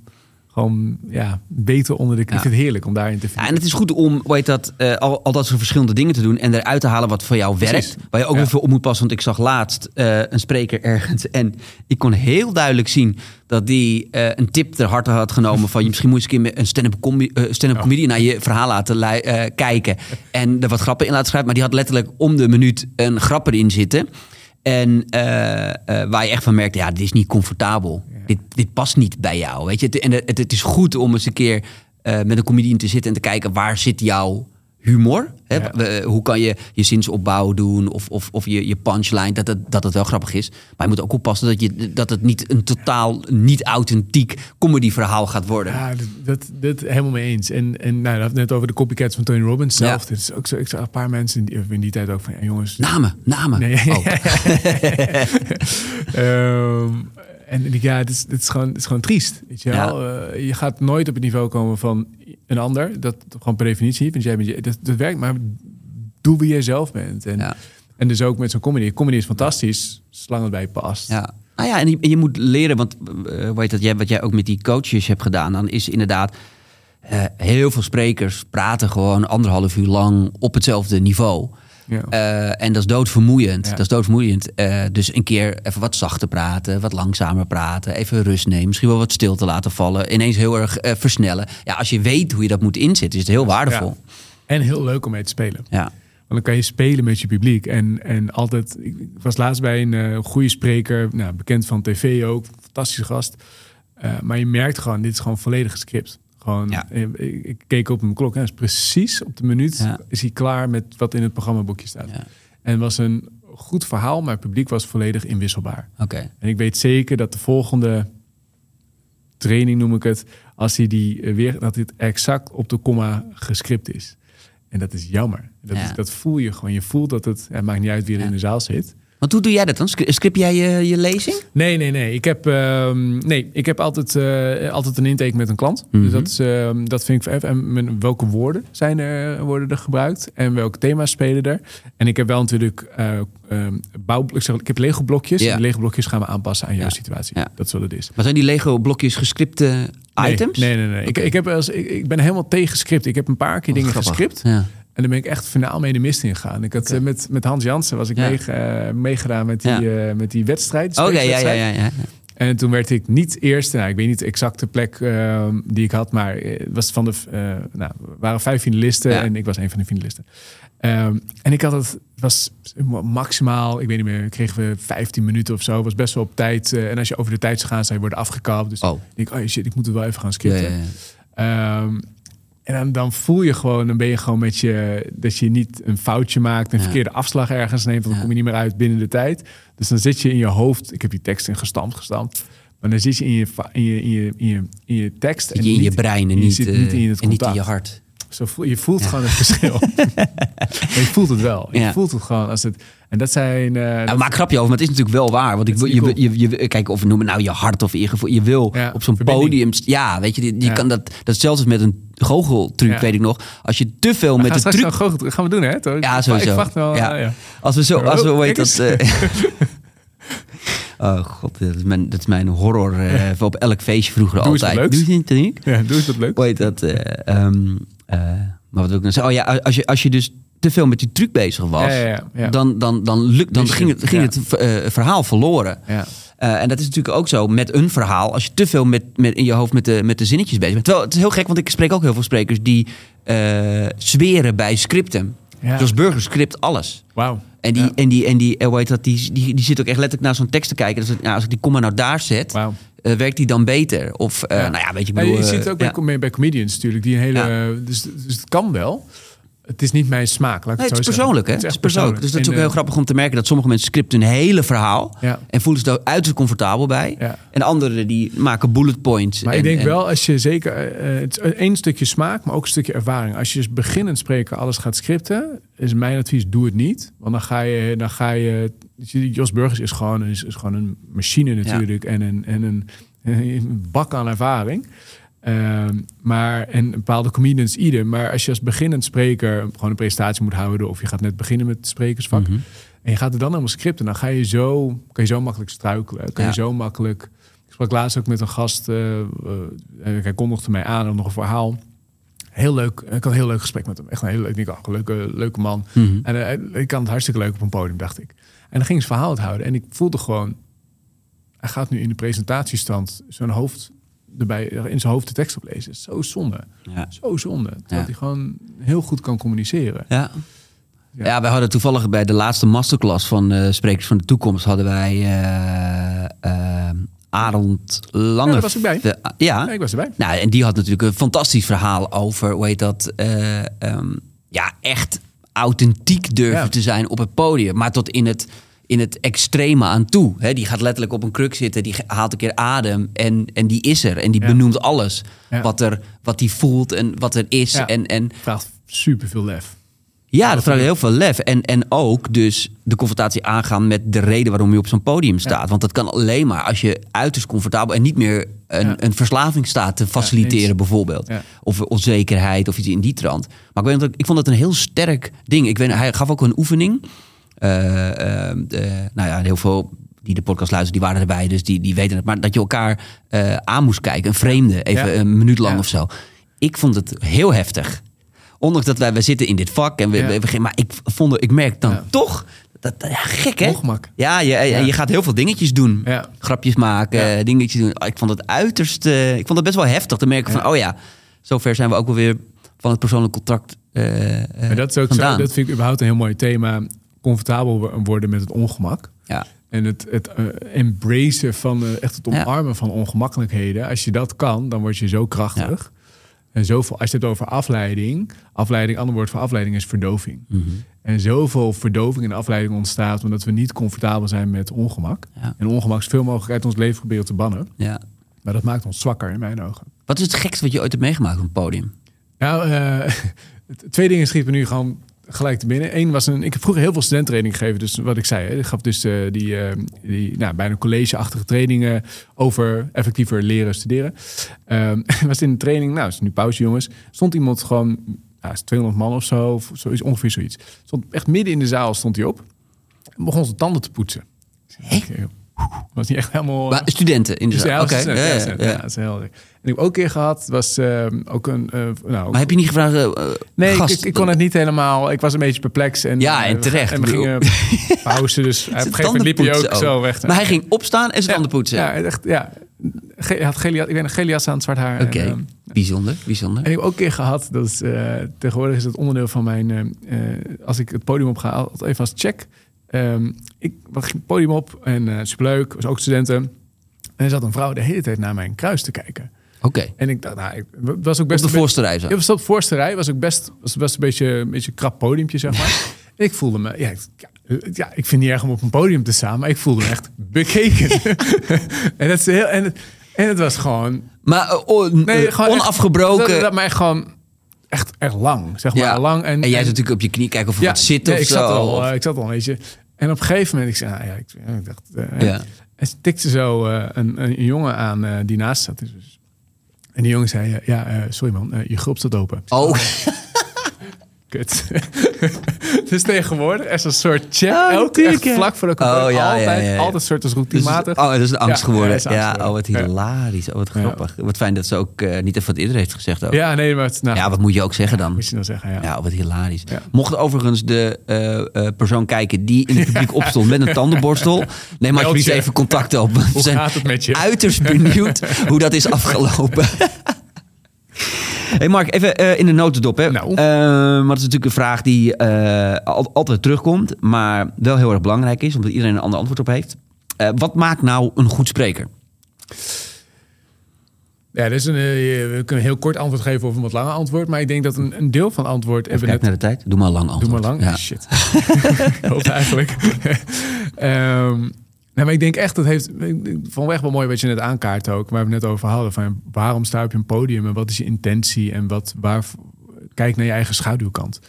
S2: gewoon ja, beter onder de... Ik vind het heerlijk om daarin te vinden.
S1: Ja, en het is goed om hoe heet dat, eh, al, al dat soort verschillende dingen te doen en eruit te halen wat voor jou werkt. Waar je ook
S2: Ja.
S1: weer veel op moet passen. Want ik zag laatst eh, een spreker ergens en ik kon heel duidelijk zien dat die eh, een tip ter harte had genomen van je misschien moet je eens een keer een stand-up, stand-up comedian naar je verhaal laten kijken en er wat grappen in laten schrijven. Maar die had letterlijk om de minuut een grap erin zitten. En waar je echt van merkt, ja, dit is niet comfortabel. Dit, dit past niet bij jou. Weet je? Het- En het, het is goed om eens een keer eh, met een comedian te zitten en te kijken waar zit jouw humor? Hè?
S2: Ja.
S1: We- hoe kan je je zinsopbouw doen of, of, of je, je punchline, dat het, dat het wel grappig is. Maar je moet ook oppassen dat, je, dat het niet een totaal niet authentiek comedy verhaal gaat worden.
S2: Ja, dat, dat, dat helemaal mee eens. En, en nou, dat net over de copycats van Tony Robbins zelf.
S1: Ja.
S2: Dit is ook zo, ik zag een paar mensen in die, in die tijd ook van, jongens...
S1: Namen, namen.
S2: Nee,
S1: Oh. *laughs* *laughs*
S2: Ehm, en ja, het is, het, is gewoon, het is gewoon triest. Weet je,
S1: Ja.
S2: wel? Eh, je gaat nooit op het niveau komen van een ander. Dat gewoon per definitie. Want jij bent, dat, dat werkt, maar doe wie jij zelf bent. En,
S1: Ja.
S2: en dus ook met zo'n comedy. Comedy is fantastisch, zolang het bij je past.
S1: Ja. Nou ja, en je, en je moet leren, want eh, weet dat, jij, wat jij ook met die coaches hebt gedaan, dan is inderdaad eh, heel veel sprekers praten gewoon anderhalf uur lang op hetzelfde niveau.
S2: Ja.
S1: Eh, en dat is doodvermoeiend. Dat is doodvermoeiend. Eh, dus een keer even wat zachter praten, wat langzamer praten, even rust nemen, misschien wel wat stil te laten vallen, ineens heel erg eh, versnellen. Ja, als je weet hoe je dat moet inzetten, is het heel waardevol.
S2: En heel leuk om mee te spelen.
S1: Ja.
S2: Want dan kan je spelen met je publiek. En, en altijd, ik was laatst bij een goede spreker, nou, bekend van tv ook, fantastische gast. Maar je merkt gewoon, dit is gewoon volledig gescript. Gewoon,
S1: Ja.
S2: ik, ik keek op mijn klok, en is precies op de minuut
S1: Ja.
S2: is hij klaar met wat in het programmaboekje staat.
S1: Ja.
S2: En het was een goed verhaal, maar het publiek was volledig inwisselbaar.
S1: Oké.
S2: En ik weet zeker dat de volgende training, noem ik het, als hij die eh, weer, dat dit exact op de komma gescript is. En dat is jammer. Dat, is, dat voel je gewoon. Je voelt dat het, het maakt niet uit wie er in de zaal zit.
S1: Want hoe doe jij dat dan? Scri- Script jij je, je lezing?
S2: Nee, nee, nee. Ik heb, ehm, nee, ik heb altijd, eh, altijd een intake met een klant.
S1: Mhm.
S2: Dus dat, is, ehm, dat vind ik even. En welke woorden zijn er, worden er gebruikt en welke thema's spelen er. En ik heb wel natuurlijk eh ehm, bouw, ik, zeg, ik heb Lego blokjes.
S1: Ja.
S2: En Lego blokjes gaan we aanpassen aan jouw
S1: Ja.
S2: situatie.
S1: Ja.
S2: Dat is wat het is.
S1: Maar zijn die Lego blokjes gescripte
S2: Nee,
S1: items?
S2: Nee, nee, nee. Ik, ik, heb eens, ik, ik ben helemaal tegen script. Ik heb een paar keer
S1: Oh,
S2: dingen
S1: grappig.
S2: gescript.
S1: Ja.
S2: En dan ben ik echt finaal mee de mist ingegaan. Ik had eh, met, met Hans Jansen was ik
S1: Ja.
S2: mee, eh, meegedaan met die,
S1: Ja.
S2: eh, met die wedstrijd.
S1: Oké, ja, ja,
S2: spreekswedstrijd.
S1: ja, ja.
S2: En toen werd ik niet eerste. Nou, ik weet niet de exacte plek eh, die ik had, maar het was van de, nou, waren vijf finalisten
S1: Ja.
S2: en ik was een van de finalisten. Ehm, en ik had het, was maximaal, ik weet niet meer, kregen we 15 minuten of zo. was best wel op tijd. en als je over de tijd zou gaan, zou je worden afgekapt. Dus
S1: Oh.
S2: ik denk, oh shit, ik moet het wel even gaan
S1: Ja,
S2: scripten. En dan, dan voel je gewoon, dan ben je gewoon met je, dat je niet een foutje maakt, een
S1: Ja.
S2: verkeerde afslag ergens neemt, want dan kom je niet meer uit binnen de tijd. Dus dan zit je in je hoofd, ik heb die tekst in gestampt, gestampt, maar dan zit je in je, in je, in je, in je, in je tekst.
S1: Zit je in je brein en
S2: je
S1: niet,
S2: in het
S1: en niet in je hart.
S2: Zo voel, je voelt gewoon het verschil. *laughs* Je voelt het wel. Je
S1: Ja.
S2: voelt het gewoon als het. En dat zijn. dat-
S1: maak grapje over, maar het is natuurlijk wel waar. Want ik, wil- je, je, je, kijk, of we noemen nou je hart of je gevoel. Je wil
S2: Ja,
S1: op zo'n podium... Ja, weet je,
S2: Ja.
S1: kan dat, zelfs met een goocheltruc,
S2: Ja.
S1: weet ik nog. Als je te veel
S2: we
S1: met de truc...
S2: goochel- gaan we doen, hè? Toch?
S1: Ja, sowieso.
S2: Ik wacht wel.
S1: Ja.
S2: ja.
S1: Als we zo, als we,
S2: Oh,
S1: hoe heet
S2: kijk
S1: dat? eh, *laughs* oh god, dat is mijn, dat is mijn horror eh, op elk feestje vroeger
S2: Doe
S1: altijd. Doe je niet?
S2: Ja, doe eens wat leuk.
S1: Heet dat? eh, eh, maar wat wil ik nou zeggen? Oh ja, als je, als je dus te veel met die truc bezig was,
S2: Ja, ja, ja, ja.
S1: dan, dan, dan, lukt, dan ging het, ging
S2: ja.
S1: het eh, verhaal verloren. Eh, en dat is natuurlijk ook zo met een verhaal. Als je te veel met, met, in je hoofd met de, met de zinnetjes bezig bent. Terwijl het is heel gek, want ik spreek ook heel veel sprekers die eh zweren bij scripten.
S2: Ja.
S1: Zoals Burger script alles.
S2: Wauw.
S1: En die,
S2: Ja.
S1: en die, en die, eh, hoe heet dat, die, die, die zit ook echt letterlijk naar zo'n tekst te kijken. Dus, nou, als ik die komma nou daar zet, eh, werkt die dan beter? Of, eh,
S2: Ja.
S1: nou ja, weet je, ik
S2: Ja,
S1: bedoel...
S2: je
S1: eh,
S2: ziet het ook bij, bij comedians natuurlijk. Die een hele, dus, dus het kan wel. Het is niet mijn smaak. Laat
S1: Nee, het
S2: het
S1: is persoonlijk, hè? Het is persoonlijk. Dus dat is
S2: En,
S1: ook heel
S2: eh,
S1: grappig om te merken dat sommige mensen scripten een hele verhaal
S2: Ja.
S1: en voelen ze daar uiterst comfortabel bij.
S2: Ja.
S1: En anderen die maken bullet points.
S2: Maar
S1: en,
S2: ik denk
S1: en-
S2: wel, als je zeker... het is één stukje smaak, maar ook een stukje ervaring. Als je als beginnend spreker alles gaat scripten... is mijn advies, doe het niet. Want dan ga je... Dan ga je Jos Burgers is gewoon, is, is gewoon een machine natuurlijk. En, een, en een, een bak aan ervaring. Ehm, maar, en bepaalde comedians ieder. Maar als je als beginnend spreker gewoon een presentatie moet houden... of je gaat net beginnen met het sprekersvak...
S1: Mhm.
S2: en je gaat er dan helemaal scripten... dan ga je zo, kan je zo makkelijk struikelen. Kan
S1: Ja.
S2: je zo makkelijk... Ik sprak laatst ook met een gast. eh, eh, hij kondigde mij aan om nog een verhaal. Heel leuk. Ik had een heel leuk gesprek met hem. Echt een heel leuk. Ik oh, leuke, leuke man.
S1: Mhm.
S2: En eh, ik kan het hartstikke leuk op een podium, dacht ik. En dan ging ze verhaal het houden. En ik voelde gewoon... Hij gaat nu in de presentatiestand zo'n hoofd erbij in zijn hoofd de tekst oplezen. Zo zonde.
S1: Ja.
S2: Zo zonde.
S1: Ja.
S2: hij gewoon heel goed kan communiceren.
S1: Ja.
S2: Ja.
S1: Ja. wij hadden toevallig bij de laatste masterclass van eh, Sprekers van de Toekomst... hadden wij eh eh, Arend Lange...
S2: Ja, daar was ik bij.
S1: Ja.
S2: Ja, ik was erbij.
S1: Nou, en die had natuurlijk een fantastisch verhaal over, hoe heet dat? eh, ehm, ja, echt authentiek durven te zijn op het podium. Maar tot in het, in het extreme aan toe. Hè, die gaat letterlijk op een kruk zitten, die haalt een keer adem en, en die is er. En die
S2: Ja.
S1: benoemt alles.
S2: Ja.
S1: Wat, er, wat die voelt en wat er is.
S2: Ja.
S1: En, en
S2: Vraagt super veel lef.
S1: ja, dat vraagt heel veel lef. En, en ook dus de confrontatie aangaan met de reden waarom je op zo'n podium staat. Want dat kan alleen maar als je uiterst comfortabel en niet meer een,
S2: Ja.
S1: een verslaving staat te faciliteren, bijvoorbeeld. Of onzekerheid of iets in die trant. Maar ik, weet, dat- ik vond het een heel sterk ding. Ik weet, hij gaf ook een oefening. Eh, eh, eh, nou ja, heel veel die de podcast luisteren, die waren erbij, dus die, die weten het. Maar dat je elkaar eh, aan moest kijken, een vreemde, even
S2: Ja.
S1: een minuut lang
S2: Ja.
S1: of zo. Ik vond het heel heftig. Ondanks dat wij, wij zitten in dit vak en we,
S2: Ja.
S1: we, we- maar ik vond, het- ik merk dan toch, dat, ja, gek hè?
S2: Ongemak.
S1: Ja, je,
S2: Ja.
S1: je gaat heel veel dingetjes doen. Grapjes maken, dingetjes doen. Ik vond het uiterst, eh, ik vond het best wel heftig te merken van, oh ja, zover zijn we ook wel weer van het persoonlijk contact eh, eh,
S2: Maar dat is ook zo, dat vind ik überhaupt een heel mooi thema. Comfortabel wo- worden met het ongemak.
S1: Ja.
S2: En het, het embracen van eh, echt het
S1: Ja.
S2: omarmen van ongemakkelijkheden. Als je dat kan, dan word je zo krachtig. En zoveel, als je het over afleiding, afleiding, ander woord voor afleiding is verdoving.
S1: Mhm.
S2: En zoveel verdoving en afleiding ontstaat omdat we niet comfortabel zijn met ongemak.
S1: Ja.
S2: En ongemak is veel mogelijk uit ons leven proberen te bannen.
S1: Ja.
S2: Maar dat maakt ons zwakker in mijn ogen.
S1: Wat is het gekste wat je ooit hebt meegemaakt op een podium?
S2: Nou, eh, *laughs* twee dingen schieten me nu gewoon gelijk te binnen. Eén was een. Ik heb vroeger heel veel studententraining gegeven. Dus wat ik zei, hè, ik gaf dus eh, die, eh, die nou, bijna collegeachtige trainingen over effectiever leren studeren. Ehm *laughs* was in een training, nou, is nu pauze, jongens. Stond iemand gewoon, nou, is 200 man of zo, of zoiets, ongeveer zoiets. Stond echt midden in de zaal stond hij op en begon zijn tanden te poetsen. Was niet echt helemaal.
S1: Maar studenten in de
S2: Dus
S1: zaal.
S2: ja,
S1: Oké,
S2: dat is-
S1: ja,
S2: ja,
S1: ja,
S2: ja,
S1: ja.
S2: ja, dat is heel erg. En ik heb ook een keer gehad, was ehm, ook een. eh, nou,
S1: Maar heb je niet gevraagd, eh,
S2: Nee, ik-
S1: gast,
S2: ik, ik kon het niet helemaal. Ik was een beetje perplex. En,
S1: Ja,
S2: eh,
S1: en terecht.
S2: En we gingen *laughs* pauze, dus op een gegeven moment liep hij ook zo weg.
S1: Maar hij ging opstaan en zijn tanden poetsen.
S2: Ja, echt, ja. Ge- had gele, ik weet een gele jas aan, zwart haar.
S1: Oké,
S2: ehm,
S1: bijzonder, bijzonder.
S2: en ik heb ook een keer gehad, dat is, eh, tegenwoordig is het onderdeel van mijn... eh, eh, als ik het podium op ga, even als check. Ehm, ik ging het podium op en eh superleuk, was ook studenten. En er zat een vrouw de hele tijd naar mijn kruis te kijken.
S1: Oké,
S2: En ik dacht, nou, ik was ook
S1: op
S2: best
S1: de
S2: een be-
S1: voorste rij zo.
S2: Ja, was op de voorste rij was ook best, was best een beetje een beetje een krap podiumpje, zeg maar. *laughs* ik voelde me, ja, ik- ja, ik vind het niet erg om op een podium te staan, maar ik voelde me echt bekeken. *laughs* en, het is heel, en, en het was gewoon,
S1: Maar eh, on-
S2: nee,
S1: eh,
S2: echt-
S1: onafgebroken.
S2: dat, dat mij gewoon echt, echt lang, zeg maar,
S1: ja.
S2: lang. En,
S1: En, jij zit natuurlijk op je knie kijken of er wat zit
S2: nee,
S1: of
S2: ik
S1: zo.
S2: Zat al,
S1: of-
S2: ik zat al een beetje. En op een gegeven moment, ik zei, nou ja, ik, dacht, eh,
S1: Ja.
S2: en ze tikte zo eh, een, een jongen aan eh, die naast zat. Dus. En die jongen zei, ja, sorry man, je grop staat open.
S1: Oh,
S2: Kut. *laughs* dus tegenwoordig er is een soort check.
S1: Ja,
S2: elke echt vlak voor de
S1: Oh, ja, ja,
S2: altijd,
S1: ja, ja.
S2: altijd een soort als
S1: dus,
S2: routinematig.
S1: oh, dat is een angst
S2: Ja,
S1: geworden.
S2: ja,
S1: oh, wat hilarisch. Oh, wat
S2: Ja.
S1: grappig. Wat fijn dat ze ook eh, niet even wat eerder heeft gezegd ook.
S2: ja, nee, maar het, nou,
S1: Ja, wat moet je ook zeggen dan?
S2: moet je dan zeggen? Ja.
S1: Ja, wat hilarisch.
S2: Ja.
S1: Mocht overigens de eh, eh, persoon kijken die in het publiek *laughs* opstond met een tandenborstel, neem alsjeblieft
S2: je.
S1: even contact op. We
S2: Hoe
S1: zijn
S2: gaat het met je?
S1: uiterst benieuwd hoe dat is afgelopen. *laughs* hey Mark, even eh, in de notendop. Hè.
S2: Nou.
S1: Eh, maar dat is natuurlijk een vraag die eh, al- altijd terugkomt, maar wel heel erg belangrijk is, omdat iedereen een ander antwoord op heeft. Wat maakt nou een goed spreker?
S2: Ja, dus een, eh, we kunnen een heel kort antwoord geven of een wat langer antwoord. Maar ik denk dat een, een deel van antwoord...
S1: Even kijk
S2: net,
S1: naar de tijd. Doe maar een lang antwoord.
S2: doe maar lang.
S1: Ja.
S2: Shit. *laughs* ik hoop eigenlijk. *laughs* Ehm, nee, maar ik denk echt, dat heeft... Ik vond echt wel mooi wat je net aankaart ook. Waar we het net over hadden. Van waarom sta je op een podium en wat is je intentie? En wat, waar, kijk naar je eigen schaduwkant.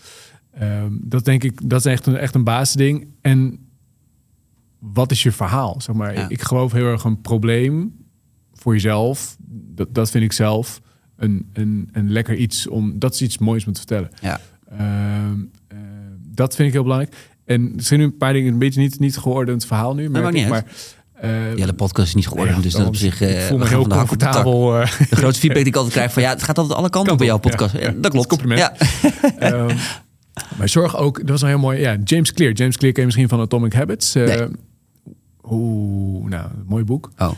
S2: Ehm, dat denk ik, dat is echt een, echt een basisding. En wat is je verhaal? Zeg maar,
S1: Ja.
S2: ik, ik geloof heel erg een probleem voor jezelf. Dat, dat vind ik zelf een, een, een lekker iets om. Dat is iets moois om te vertellen.
S1: Ja.
S2: Ehm, eh, dat vind ik heel belangrijk. En er zijn nu een paar dingen, een beetje niet, niet geordend verhaal nu. Maar,
S1: niet
S2: maar Uh,
S1: ja, de podcast is niet geordend, dus dat op zich...
S2: Uh, ik voel me heel comfortabel.
S1: Uh, de grootste feedback die ik *laughs* altijd krijg van... ja, het gaat altijd alle kanten op bij jouw podcast. Ja, dat klopt.
S2: Compliment. Ja. um, *laughs* maar zorg ook... Dat was een heel mooi... Ja, James Clear. James Clear ken je misschien van Atomic Habits.
S1: Nee.
S2: Oeh, nou, mooi boek.
S1: Oh.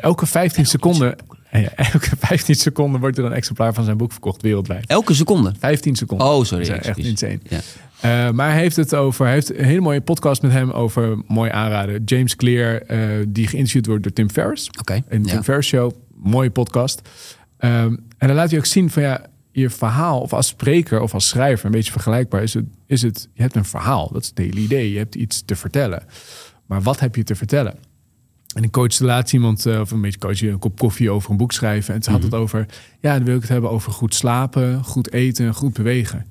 S2: elke 15 seconden... *laughs* elke 15 seconden wordt er een exemplaar van zijn boek verkocht wereldwijd.
S1: Elke seconde?
S2: 15 seconden.
S1: Oh, sorry.
S2: Dat is echt insane. Ja. Uh, maar hij heeft het over, hij heeft een hele mooie podcast met hem over, mooi aanraden. James Clear, uh, die geïnterviewd wordt door Tim Ferriss.
S1: Oké. Okay,
S2: in Tim Ferriss Show, mooie podcast. Um, en dan laat hij ook zien van ja, je verhaal, of als spreker of als schrijver, een beetje vergelijkbaar, is het, is het je hebt een verhaal. Dat is het hele idee. Je hebt iets te vertellen. Maar wat heb je te vertellen? En ik coachte laatst iemand, uh, of een beetje coach een kop koffie over een boek schrijven. En ze had het mhm. over, ja, dan wil ik het hebben over goed slapen, goed eten, goed bewegen.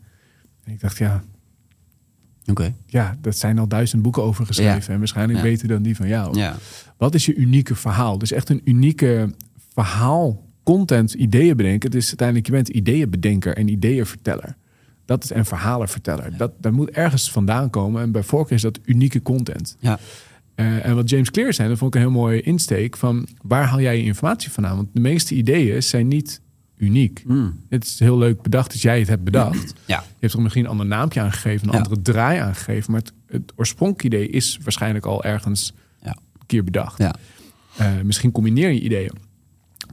S2: En ik dacht, ja,
S1: Okay.
S2: Ja, dat zijn al duizend boeken over geschreven. En waarschijnlijk beter dan die van jou.
S1: Ja.
S2: Wat is je unieke verhaal? Dus echt een unieke verhaal, content, ideeën bedenken. Het is uiteindelijk, je bent ideeënbedenker en ideeënverteller. Dat is een verhalenverteller. Dat, dat moet ergens vandaan komen. En bij voorkeur is dat unieke content.
S1: Ja.
S2: Uh, en wat James Clear zei, dat vond ik een heel mooie insteek. Van waar haal jij je informatie vandaan? Want de meeste ideeën zijn niet uniek.
S1: Mm.
S2: Het is heel leuk bedacht dat jij het hebt bedacht.
S1: Ja.
S2: Je hebt er misschien een ander naampje aangegeven, een andere draai aangegeven. Maar het, het oorspronkelijke idee is waarschijnlijk al ergens
S1: ja.
S2: een keer bedacht. Uh, misschien combineer je ideeën.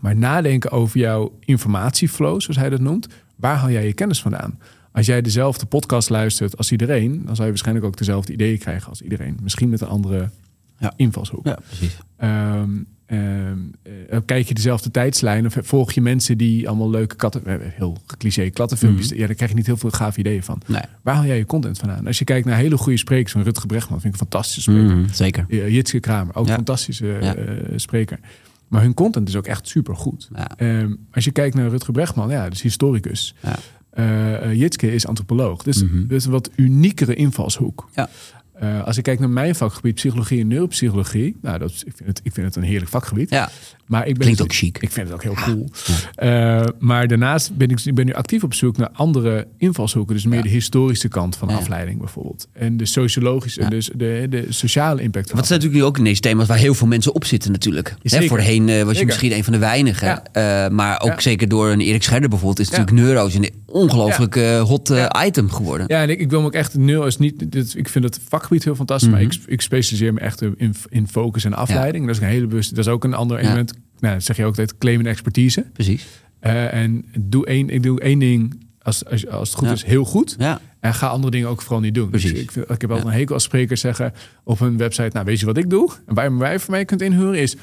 S2: Maar nadenken over jouw informatieflow, zoals hij dat noemt. Waar haal jij je kennis vandaan? Als jij dezelfde podcast luistert als iedereen, dan zou je waarschijnlijk ook dezelfde ideeën krijgen als iedereen. Misschien met een andere
S1: ja.
S2: invalshoek.
S1: Ja, precies.
S2: Um, uh, kijk je dezelfde tijdslijn of volg je mensen die allemaal leuke katten, heel cliché kattenfilmpjes, mm. ja, daar krijg je niet heel veel gaaf ideeën van.
S1: Nee.
S2: Waar haal jij je content vandaan? Als je kijkt naar hele goede sprekers, van Rutger Brechtman, vind ik een fantastische spreker.
S1: Mm, zeker.
S2: Uh, Jitske Kramer, ook een fantastische ja. spreker. Maar hun content is ook echt super goed.
S1: Ja.
S2: Um, als je kijkt naar Rutger Brechtman, ja, dus historicus.
S1: Ja.
S2: Jitske is antropoloog. Dus,
S1: mm -hmm.
S2: dus een wat uniekere invalshoek.
S1: Ja.
S2: Uh, als ik kijk naar mijn vakgebied, psychologie en neuropsychologie. Nou, dat ik, vind het, ik vind het een heerlijk vakgebied.
S1: Ja.
S2: Maar ik ben
S1: Klinkt
S2: dus-
S1: ook chic.
S2: Ik vind het ook heel cool. Ja. Uh, maar daarnaast ben ik, ik ben nu actief op zoek naar andere invalshoeken. Dus meer ja. de historische kant van afleiding bijvoorbeeld. En de sociologische, dus de, de sociale impact.
S1: Wat zijn natuurlijk nu ook in deze thema's waar heel veel mensen op zitten natuurlijk. Hè, voorheen uh, was je misschien een van de weinigen. maar ook zeker door een Erik Scherder bijvoorbeeld... is natuurlijk neuro's ongelooflijk hot item geworden.
S2: Ja, en ik, ik wil me ook echt... Neuro is niet... Dit, ik vind het vakgebied heel fantastisch. Mm -hmm. Maar ik, ik specialiseer me echt in, in focus en afleiding. Dat is een hele bewuste... Dat is ook een ander element nou, zeg je ook altijd claim en expertise.
S1: Precies.
S2: Uh, en doe één, ik doe één ding als, als, als het goed is, heel goed.
S1: Ja.
S2: En ga andere dingen ook vooral niet doen.
S1: Precies.
S2: Dus ik, ik heb altijd een hekel als sprekers zeggen op een website... nou, weet je wat ik doe? En waar je mij voor mij kunt inhuren is...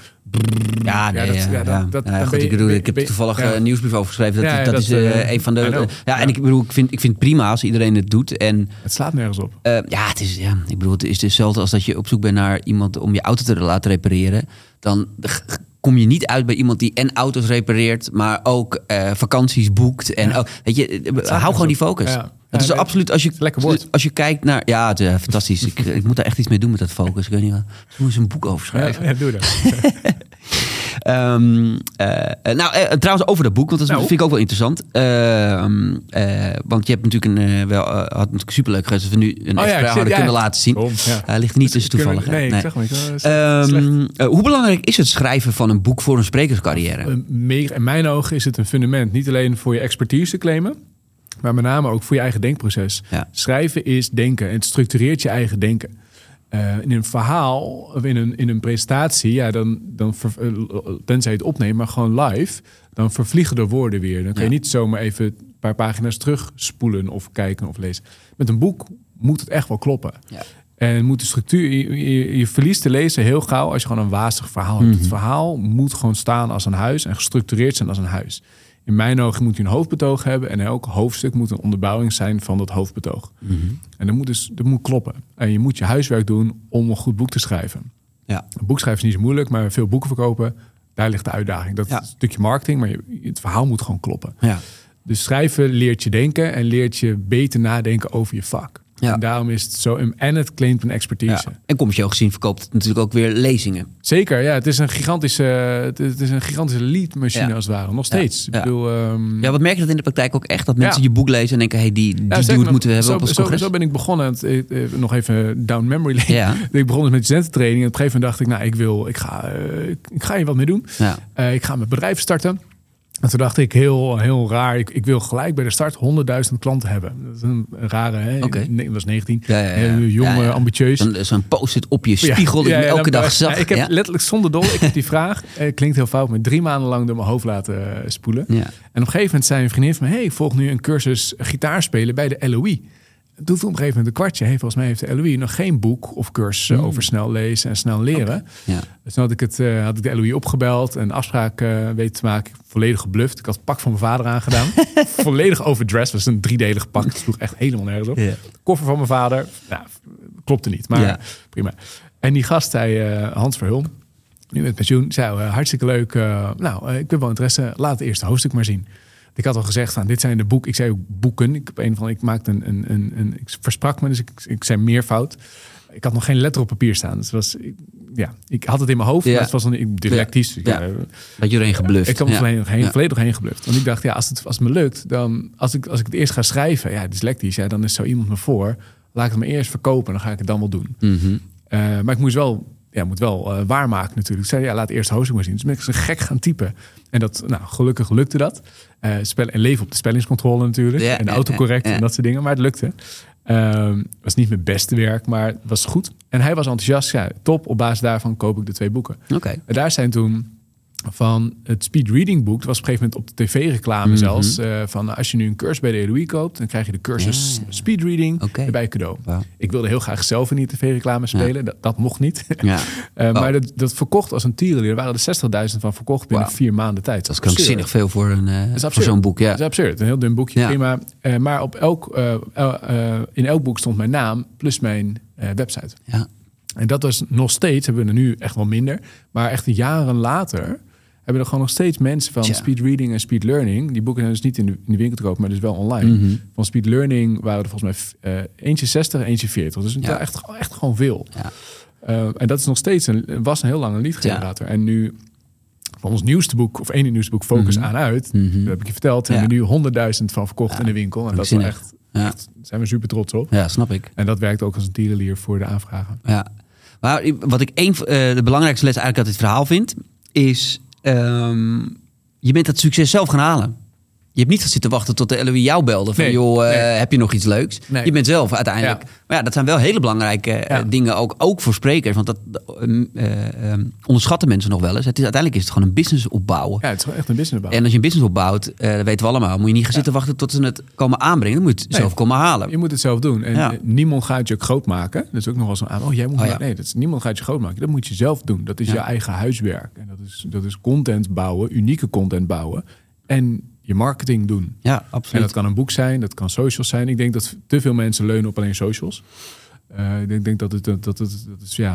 S1: Ja, nee, ja, dat, ja, dat, dat, ja, goed, ik, bedoel, ik heb toevallig een nieuwsbrief over geschreven. Dat, ja, dat, is uh, een van de... Ja, en ik bedoel, ik vind, ik vind het prima als iedereen het doet. En,
S2: het slaat nergens op.
S1: Uh, ja, het is, ja, ik bedoel, het is hetzelfde als dat je op zoek bent naar iemand om je auto te laten repareren. Dan kom je niet uit bij iemand die en auto's repareert, maar ook uh, vakanties boekt. En ook, weet je, hou gewoon die focus.
S2: Ja.
S1: Het is absoluut als je
S2: lekker woord.
S1: Als je kijkt naar, ja, het uh, fantastisch. ik, ik moet daar echt iets mee doen met dat focus. Ik weet niet wat. Ik moet eens een boek over schrijven.
S2: Ja doe dat. *laughs*
S1: um, uh, nou, uh, trouwens over dat boek, want dat nou. vind ik ook wel interessant. Ehm, want je hebt natuurlijk een, wel, had natuurlijk superleuk geweest als we nu een
S2: oh, ja,
S1: hadden
S2: ja,
S1: kunnen laten zien. Hij ligt niet tussen toevallig.
S2: Nee,
S1: nee.
S2: zeg maar.
S1: Um, hoe belangrijk is het schrijven van een boek voor een sprekerscarrière?
S2: In mijn ogen is het een fundament. Niet alleen voor je expertise te claimen, maar met name ook voor je eigen denkproces. Schrijven is denken. Het structureert je eigen denken. Uh, in een verhaal of in een, in een presentatie, ja, dan, dan ver, tenzij je het opneemt, maar gewoon live, dan vervliegen de woorden weer. Dan kan je niet zomaar even een paar pagina's terugspoelen of kijken of lezen. Met een boek moet het echt wel kloppen.
S1: Ja.
S2: En moet de structuur, je, je, je, verliest de lezer heel gauw als je gewoon een wazig verhaal hebt.
S1: Mhm.
S2: Het verhaal moet gewoon staan als een huis en gestructureerd zijn als een huis. In mijn ogen moet je een hoofdbetoog hebben en elk hoofdstuk moet een onderbouwing zijn van dat hoofdbetoog.
S1: Mm -hmm.
S2: En dat moet dus dat moet kloppen. En je moet je huiswerk doen om een goed boek te schrijven.
S1: Ja.
S2: Een boek schrijven is niet zo moeilijk, maar veel boeken verkopen, daar ligt de uitdaging. Dat
S1: ja.
S2: is een stukje marketing, maar je, het verhaal moet gewoon kloppen.
S1: Ja.
S2: Dus schrijven leert je denken en leert je beter nadenken over je vak. En daarom is het zo. En het claimt een expertise.
S1: Ja. En commercieel gezien verkoopt het natuurlijk ook weer lezingen.
S2: Zeker, ja. Het is een gigantische, het is een gigantische leadmachine als het ware. Nog steeds.
S1: Ja.
S2: Ik bedoel, um...
S1: ja, wat merk je dat in de praktijk ook echt? Dat mensen je boek lezen en denken, hey, die, die dude moeten we hebben
S2: zo,
S1: op ons
S2: zo, zo, ben ik begonnen. Het, eh, nog even down memory lane.
S1: Ja. *laughs*
S2: ik begon dus met studententraining. En op een gegeven moment dacht ik, nou, ik wil, ik ga, uh, ik ga hier wat mee doen.
S1: Ja.
S2: Uh, ik ga mijn bedrijf starten. En toen dacht ik heel, heel raar, ik, ik wil gelijk bij de start 100.000 klanten hebben. Dat is een rare, hè?
S1: Okay.
S2: Ik was 19,
S1: ja, ja, ja.
S2: heel jong, ambitieus.
S1: Zo'n zo post-it op je spiegel die elke dag zag.
S2: ik heb letterlijk zonder dol, ik heb die vraag, eh, klinkt heel fout, maar drie maanden lang door mijn hoofd laten spoelen. En op een gegeven moment zei een vriendin van me, hey, ik volg nu een cursus gitaar spelen bij de LOE. Viel op een gegeven moment een kwartje. Hey, volgens mij heeft de LOE nog geen boek of cursus mm. over snel lezen en snel leren.
S1: Okay. Ja.
S2: Dus toen had ik, het, uh, had ik de LOE opgebeld en afspraak uh, weten te maken. Volledig gebluft. Ik had het pak van mijn vader aangedaan. *laughs* Volledig overdressed. was een driedelig pak. Het sloeg echt helemaal nergens op.
S1: Yeah.
S2: Koffer van mijn vader. Nou, klopte niet, maar prima. En die gast zei, uh, Hans Verhulm, nu met pensioen, zei hartstikke leuk. nou, ik heb wel interesse. Laat het eerste hoofdstuk maar zien. Ik had al gezegd van dit zijn de boeken. Ik zei ook boeken. Ik heb een van ik maakte een, een, een, een ik versprak me, dus ik, ik zei meervoud. Ik had nog geen letter op papier staan. Dus was, ja, ik had het in mijn hoofd,
S1: Ja.
S2: maar het was een dyslectisch.
S1: Ja.
S2: Ja.
S1: Dat je erin gebluft.
S2: Ik kwam
S1: ja.
S2: volledig, heen, volledig heen gebluft. Want ik dacht, ja, als het, als het me lukt, dan als ik, als ik het eerst ga schrijven, ja, dyslectisch, ja, dan is zo iemand me voor. Laat ik het me eerst verkopen, dan ga ik het dan wel doen.
S1: Mhm.
S2: Uh, maar ik moest wel, ja, moet wel uh, waarmaken natuurlijk. Ik zei, ja, laat eerst hoofdstuk maar zien. Dus ben ik zo gek gaan typen. En dat, nou, gelukkig lukte dat. Uh, spel, en leven op de spellingscontrole natuurlijk.
S1: Ja,
S2: en de autocorrect en dat soort dingen. Maar het lukte. Um, was niet mijn beste werk, maar het was goed. En hij was enthousiast. Ja, top. Op basis daarvan koop ik de twee boeken.
S1: Oké.
S2: En daar zijn toen van het speed reading boek. Dat was op een gegeven moment op de tv-reclame
S1: Mhm.
S2: zelfs. Uh, van als je nu een cursus bij de LOE koopt, dan krijg je de cursus
S1: Ja, ja.
S2: speed reading erbij cadeau. Ik wilde heel graag zelf in die tv-reclame spelen. Dat, dat mocht niet.
S1: Ja. *laughs*
S2: Uh,
S1: Oh.
S2: Maar dat, dat verkocht als een tierenlier. Er waren er 60.000 van verkocht binnen vier maanden tijd.
S1: Dat is krankzinnig veel voor, een, uh,
S2: is
S1: voor
S2: absurd.
S1: zo'n boek. Ja.
S2: Dat is absurd. Een heel dun boekje, prima. Maar op elk, in elk boek stond mijn naam plus mijn website.
S1: Ja.
S2: En dat was nog steeds, hebben we er nu echt wel minder. Maar echt jaren later hebben er gewoon nog steeds mensen van speed reading en speed learning. Die boeken zijn dus niet in de, in de winkel te kopen, maar dus wel online.
S1: Mhm.
S2: Van speed learning waren er volgens mij uh, eentje 60 en eentje 40. Dus
S1: Ja.
S2: echt, echt gewoon veel.
S1: Ja.
S2: Uh, en dat is nog steeds een, was een heel lange lead generator. En nu van ons nieuwste boek, of één nieuwste boek, Focus
S1: Mhm.
S2: aan uit.
S1: Mhm.
S2: Dat heb ik je verteld. Hebben we nu honderdduizend van verkocht in de winkel. En dat is wel echt, zijn we super trots op.
S1: ja, snap ik.
S2: En dat werkt ook als een tierenlier voor de aanvragen.
S1: Ja. Maar wat ik een, uh, de belangrijkste les eigenlijk uit dit verhaal vind, is um, je bent dat succes zelf gaan halen. Je hebt niet zitten wachten tot de LOE jou belde van
S2: Nee,
S1: joh, uh,
S2: nee.
S1: heb je nog iets leuks?
S2: Nee.
S1: Je bent zelf uiteindelijk.
S2: Ja.
S1: Maar ja, dat zijn wel hele belangrijke
S2: Ja.
S1: dingen ook, ook voor sprekers. Want dat um, onderschatten mensen nog wel eens. Het is, uiteindelijk is het gewoon een business opbouwen.
S2: Ja, het is gewoon echt een business bouwen.
S1: En als je een business opbouwt, uh, dat weten we allemaal, moet je niet gaan zitten wachten tot ze het komen aanbrengen. Dan moet je het zelf komen halen.
S2: Je moet het zelf doen. En eh, niemand gaat je groot maken. Dat is ook nog wel zo'n aan. Oh, jij moet.
S1: Oh.
S2: Nee, dat is, niemand gaat je groot maken. Dat moet je zelf doen. Dat is je eigen huiswerk. En dat is, dat is content bouwen, unieke content bouwen. En je marketing doen.
S1: Ja,
S2: En
S1: absoluut.
S2: dat kan een boek zijn, dat kan socials zijn. Ik denk dat te veel mensen leunen op alleen socials. Uh, ik denk, denk dat het, dat het, dat is, ja,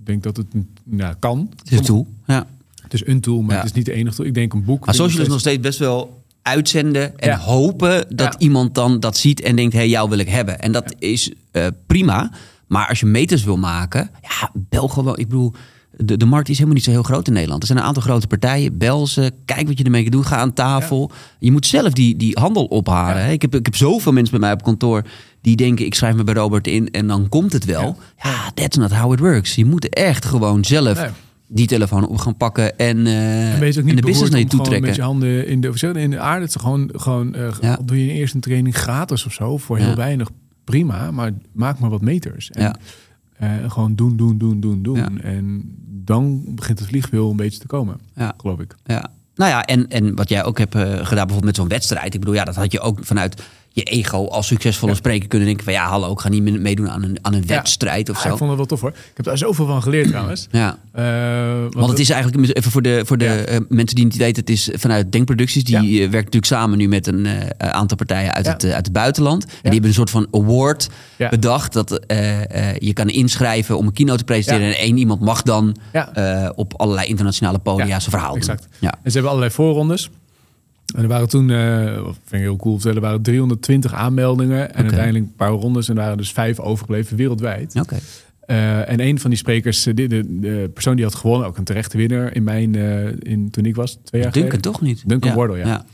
S2: ik denk dat het nou, kan.
S1: Het is een tool. Ja.
S2: Het is een tool, maar
S1: Ja.
S2: het is niet de enige tool. Ik denk een boek.
S1: Maar social is nog steeds best wel uitzenden en
S2: Ja.
S1: hopen dat
S2: Ja.
S1: iemand dan dat ziet en denkt, hé, hey, jou wil ik hebben. En dat is uh, prima. Maar als je meters wil maken, ja, bel gewoon. Ik bedoel, de, de markt is helemaal niet zo heel groot in Nederland. Er zijn een aantal grote partijen. Bel ze, kijk wat je ermee kan doen. Ga aan tafel. Je moet zelf die, die handel ophalen.
S2: Ja.
S1: Ik, heb, ik heb zoveel mensen bij mij op kantoor die denken, ik schrijf me bij Robert in en dan komt het wel. Ja, that's not how it works. Je moet echt gewoon zelf
S2: Nee.
S1: die telefoon op gaan pakken en, uh,
S2: En wees ook
S1: en
S2: niet
S1: de business naar je toe trekken.
S2: met je handen in de, in de aarde. Is gewoon, gewoon uh,
S1: Ja.
S2: doe je eerst een training gratis of zo voor heel
S1: Ja.
S2: weinig. Prima, maar maak maar wat meters. En,
S1: Ja.
S2: uh, gewoon doen, doen, doen, doen, doen.
S1: Ja.
S2: En dan begint het vliegwiel een beetje te komen,
S1: Ja.
S2: geloof ik.
S1: Ja. Nou ja, en, en wat jij ook hebt uh, gedaan bijvoorbeeld met zo'n wedstrijd. Ik bedoel, ja, dat had je ook vanuit je ego als succesvolle
S2: Ja.
S1: spreker kunnen denken van... ja, hallo, ik ga niet meedoen aan een, aan een wedstrijd of
S2: Ja,
S1: zo.
S2: ik vond het wel tof hoor. Ik heb daar zoveel van geleerd *clears throat* trouwens.
S1: Ja,
S2: Uh, want
S1: want het is eigenlijk, even voor de, voor de eh, mensen die het niet weten... het is vanuit Denkproducties. Die eh, werkt natuurlijk samen nu met een eh, aantal partijen uit, het, eh, uit het buitenland. En die hebben een soort van award bedacht... dat eh, eh, je kan inschrijven om een keynote te presenteren... En één iemand mag dan eh, op allerlei internationale podia zijn verhaal
S2: exact.
S1: doen. Ja.
S2: En ze hebben allerlei voorrondes. En er waren toen, uh, vind ik heel cool, er waren 320 aanmeldingen. En uiteindelijk een paar rondes. En er waren dus vijf overgebleven wereldwijd. Uh, en een van die sprekers, de, de, de, persoon die had gewonnen, ook een terechte winnaar in mijn, uh, in, toen ik was, twee jaar
S1: Duncan
S2: geleden.
S1: toch niet?
S2: Duncan ja. Wardle, ja. ja.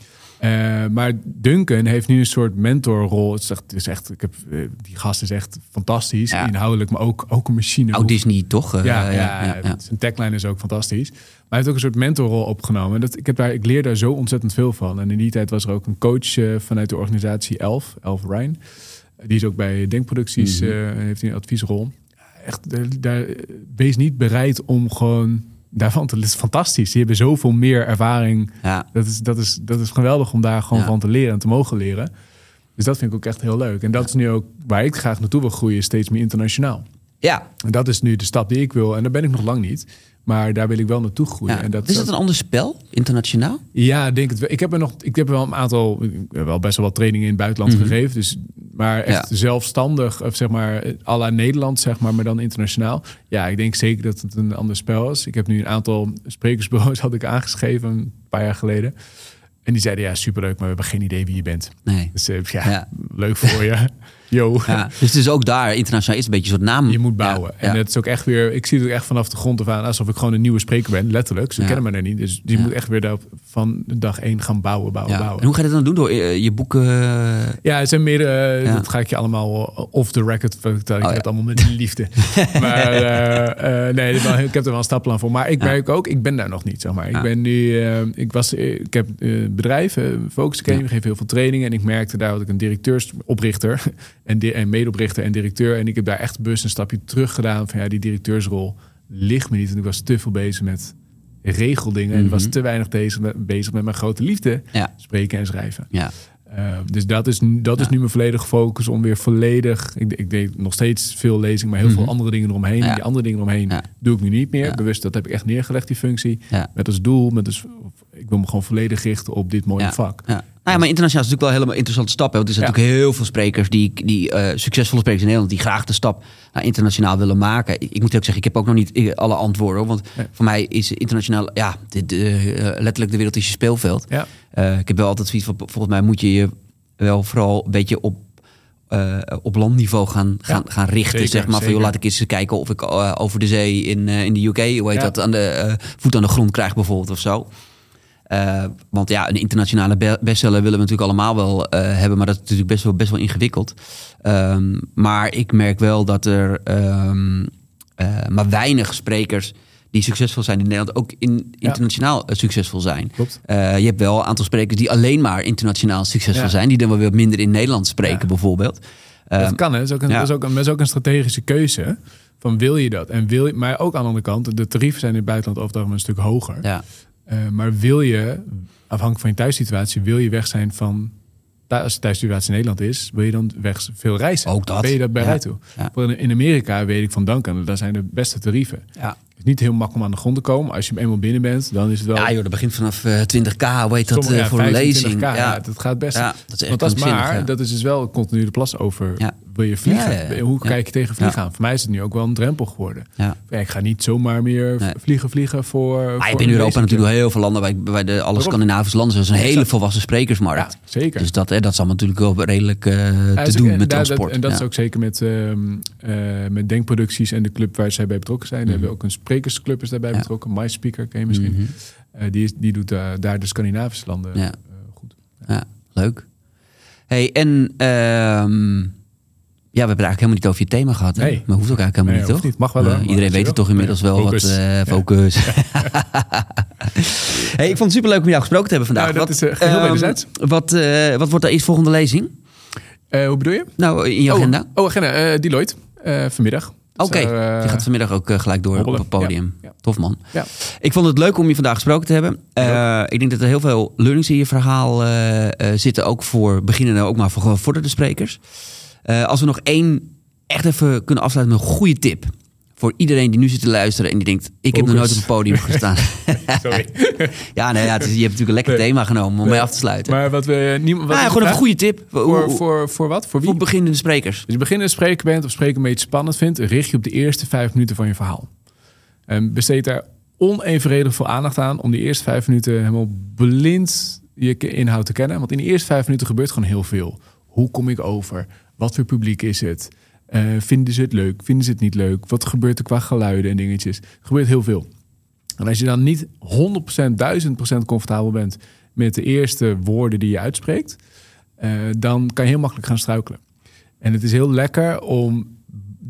S2: Uh, maar Duncan heeft nu een soort mentorrol. Het is echt, het is echt ik heb, die gast is echt fantastisch, ja. inhoudelijk, maar ook, ook een machine.
S1: Oh, Disney toch?
S2: ja, ja, ja, ja, Zijn tagline is ook fantastisch. Maar hij heeft ook een soort mentorrol opgenomen. Dat, ik, heb daar, ik leer daar zo ontzettend veel van. En in die tijd was er ook een coach vanuit de organisatie Elf, Elf Rijn. Die is ook bij Denkproducties, mm -hmm. heeft een adviesrol echt, daar, wees niet bereid om gewoon daarvan te. Het is fantastisch. Die hebben zoveel meer ervaring.
S1: Ja.
S2: Dat, is, dat, is, dat is geweldig om daar gewoon
S1: Ja.
S2: van te leren en te mogen leren. Dus dat vind ik ook echt heel leuk. En dat is nu ook waar ik graag naartoe wil groeien, steeds meer internationaal.
S1: Ja.
S2: En dat is nu de stap die ik wil. En daar ben ik nog lang niet. Maar daar wil ik wel naartoe groeien.
S1: ja.
S2: En dat
S1: is dat een ander spel, internationaal?
S2: ja, ik denk het wel. Ik heb er nog, ik heb er wel een aantal, ik heb wel best wel wat trainingen in het buitenland
S1: Mhm.
S2: gegeven. Dus, maar echt
S1: Ja.
S2: zelfstandig, of zeg maar, à la Nederland, zeg maar, maar dan internationaal. Ja, ik denk zeker dat het een ander spel is. Ik heb nu een aantal sprekersbureaus *laughs* had ik aangeschreven een paar jaar geleden. En die zeiden, ja, superleuk, maar we hebben geen idee wie je bent.
S1: Nee.
S2: Dus eh, ja,
S1: Ja.
S2: leuk voor je. *laughs* Yo.
S1: Ja. Dus het is ook daar, internationaal is een beetje een soort naam.
S2: Je moet bouwen.
S1: Ja.
S2: En
S1: Ja.
S2: het is ook echt weer, ik zie het ook echt vanaf de grond af aan, alsof ik gewoon een nieuwe spreker ben, letterlijk. Ze
S1: Ja.
S2: kennen me er niet. Dus je
S1: Ja.
S2: moet echt weer daarop van dag één gaan bouwen, bouwen,
S1: Ja.
S2: bouwen.
S1: En hoe ga je dat dan doen? Door eh, je boeken...
S2: Ja, het zijn meer, eh,
S1: Ja.
S2: dat ga ik je allemaal eh, off the record vertellen. Ik
S1: Oh,
S2: heb
S1: ja.
S2: het allemaal met liefde. *laughs* maar nee, wel- ik heb er wel een stapplan voor. Maar ik
S1: Ja.
S2: merk ook, ik ben daar nog niet, zeg maar. Ik ben nu, eh, ik was, ik heb bedrijven, Focus Academy,
S1: Ja.
S2: geef heel veel trainingen. En ik merkte daar dat ik een directeursoprichter en, di- en medeoprichter en directeur. En ik heb daar echt bewust een stapje terug gedaan van ja, die directeursrol ligt me niet. En ik was te veel bezig met regeldingen. En ik was
S1: Mhm.
S2: te weinig bezig met, bezig met mijn grote liefde,
S1: Ja.
S2: spreken en schrijven.
S1: Ja.
S2: Uh, dus dat is, nu- dat is nu mijn volledige focus om weer volledig. Ik, ik deed nog steeds veel lezing, maar heel
S1: Mhm.
S2: veel andere dingen eromheen.
S1: Ja.
S2: Die andere dingen eromheen
S1: Ja.
S2: doe ik nu niet meer. Bewust, dat heb ik echt neergelegd, die functie. Met als doel, met als, ik wil me gewoon volledig richten op dit mooie
S1: Ja.
S2: vak.
S1: Ja. Nou ja, maar internationaal is natuurlijk wel een helemaal interessante stap. Hè? Want er zijn
S2: Ja.
S1: natuurlijk heel veel sprekers, die, die eh, succesvolle sprekers in Nederland, die graag de stap naar internationaal willen maken. Ik, ik moet ook zeggen, ik heb ook nog niet alle antwoorden. hoor. Want voor mij is internationaal, ja, de, de, eh, letterlijk de wereld is je speelveld.
S2: Ja,
S1: Eh, ik heb wel altijd zoiets van, volgens mij moet je je wel vooral een beetje op, op landniveau gaan, gaan, gaan richten.
S2: zeker,
S1: zeg maar van, joh, laat ik eens kijken of ik over de zee in, in de UK, hoe heet
S2: Ja.
S1: dat, aan de voet aan de grond krijg bijvoorbeeld of zo. Eh, want ja, een internationale be- bestseller willen we natuurlijk allemaal wel eh, hebben, maar dat is natuurlijk best wel, best wel ingewikkeld. Ehm, maar ik merk wel dat er ehm, eh, maar weinig sprekers die succesvol zijn in Nederland ook in, internationaal succesvol zijn.
S2: klopt.
S1: Je hebt wel een aantal sprekers die alleen maar internationaal succesvol
S2: Ja.
S1: zijn, die dan wel weer minder in Nederland spreken
S2: Ja.
S1: bijvoorbeeld.
S2: dat
S1: Ehm,
S2: kan, hè. Dat is, ook een, dat, is ook een, dat is ook een strategische keuze. Van wil je dat? En wil je, maar ook aan de andere kant, de tarieven zijn in het buitenland over het algemeen een stuk hoger.
S1: ja.
S2: Eh, maar wil je, afhankelijk van je thuissituatie, wil je weg zijn van. Als je thuissituatie in Nederland is, wil je dan weg veel reizen?
S1: Ook dat.
S2: Ben je dat bereid
S1: Ja.
S2: toe?
S1: Ja.
S2: Voor In in Amerika weet ik van Duncan, daar zijn de beste tarieven.
S1: Ja.
S2: Het is niet heel makkelijk om aan de grond te komen. Als je eenmaal binnen bent, dan is het wel.
S1: ja, joh, dat begint vanaf eh, 20k, hoe heet dat,
S2: sommige-
S1: eh,
S2: ja,
S1: voor een
S2: 25K,
S1: lezing.
S2: Ja. dat gaat best.
S1: Ja, dat is echt
S2: Want dat is
S1: krankzinnig,
S2: maar,
S1: ja.
S2: dat is dus wel continu de plas over.
S1: Ja.
S2: Wil je vliegen?
S1: Ja, ja, ja.
S2: Hoe
S1: Ja.
S2: kijk je tegen vliegen
S1: Ja.
S2: aan? Voor mij is het nu ook wel een drempel geworden.
S1: Ja.
S2: Ja, ik ga niet zomaar meer
S1: Nee.
S2: vliegen vliegen voor.
S1: Maar je
S2: voor
S1: hebt in Europa
S2: lezing.
S1: natuurlijk heel veel landen, bij, bij de, alle. Scandinavische landen, zoals een hele volwassen sprekersmarkt.
S2: Ja, zeker.
S1: Dus dat, hè, dat is allemaal natuurlijk wel redelijk eh,
S2: Ja,
S1: te
S2: is
S1: doen
S2: en
S1: met transport.
S2: En dat is
S1: Ja.
S2: ook zeker met, ehm, eh, met denkproducties en de club waar zij bij betrokken zijn. We hebben ook een sprekersclub is daarbij.
S1: Ja.
S2: betrokken. My Speaker, ken je misschien.
S1: Mhm.
S2: Eh, die, is, die doet eh, daar de Scandinavische landen
S1: Ja.
S2: eh, goed.
S1: Ja, leuk. Hey, en ehm, ja, we hebben eigenlijk helemaal niet over je thema gehad. Hè?
S2: Nee.
S1: Maar hoeft ook eigenlijk helemaal
S2: Nee,
S1: niet, toch?
S2: niet. Mag wel? Maar
S1: iedereen weet het toch inmiddels
S2: Ja,
S1: wel
S2: focus.
S1: wat
S2: Ja.
S1: focus. *laughs* hey, ik vond het superleuk om jou gesproken te hebben vandaag.
S2: Nou, dat
S1: wat,
S2: is,
S1: ehm,
S2: wederzijds.
S1: wat, wat wordt de eerste volgende lezing?
S2: Hoe bedoel je?
S1: Nou, in je agenda?
S2: Oh, oh agenda. Deloitte. vanmiddag.
S1: Oké,
S2: Zou, eh,
S1: je gaat vanmiddag ook eh, gelijk door
S2: hobbelen.
S1: op het podium.
S2: Ja.
S1: Tof man.
S2: Ja.
S1: Ik vond het leuk om je vandaag gesproken te hebben. Eh, ik denk dat er heel veel learnings in je verhaal zitten. Ook voor beginnende, ook maar voor gevorderde sprekers. Als we nog één echt even kunnen afsluiten met een goede tip. Voor iedereen die nu zit te luisteren en die denkt... ik heb nog nooit op een podium *laughs* gestaan.
S2: Sorry. *laughs*
S1: ja, nee, ja, het is- je hebt natuurlijk een lekker
S2: Nee.
S1: thema genomen om mee af te sluiten.
S2: maar wat we... Niemand, wat
S1: Ah,
S2: is de
S1: gewoon een goede tip.
S2: Voor, voor, voor wat? Voor wie?
S1: voor beginnende sprekers.
S2: Als je beginnende spreker bent of spreken een beetje spannend vindt, richt je op de eerste vijf minuten van je verhaal. En besteed daar onevenredig veel aandacht aan om die eerste vijf minuten helemaal blind je inhoud te kennen. Want in de eerste vijf minuten gebeurt gewoon heel veel. Hoe kom ik over? Wat voor publiek is het? Uh, vinden ze het leuk? Vinden ze het niet leuk? Wat gebeurt er qua geluiden en dingetjes? Er gebeurt heel veel. En als je dan niet 100%, 1000% comfortabel bent met de eerste woorden die je uitspreekt, uh, dan kan je heel makkelijk gaan struikelen. En het is heel lekker om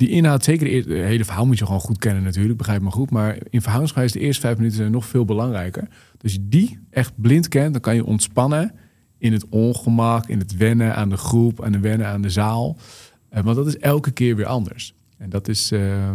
S2: die inhoud, zeker eerste, hele verhaal moet je gewoon goed kennen natuurlijk, begrijp me goed. Maar in verhoudingsgewijs de eerste vijf minuten zijn nog veel belangrijker. Dus je die echt blind kent, dan kan je ontspannen in het ongemak, in het wennen aan de groep, aan de wennen aan de zaal. Uh, want dat is elke keer weer anders. En dat is, uh,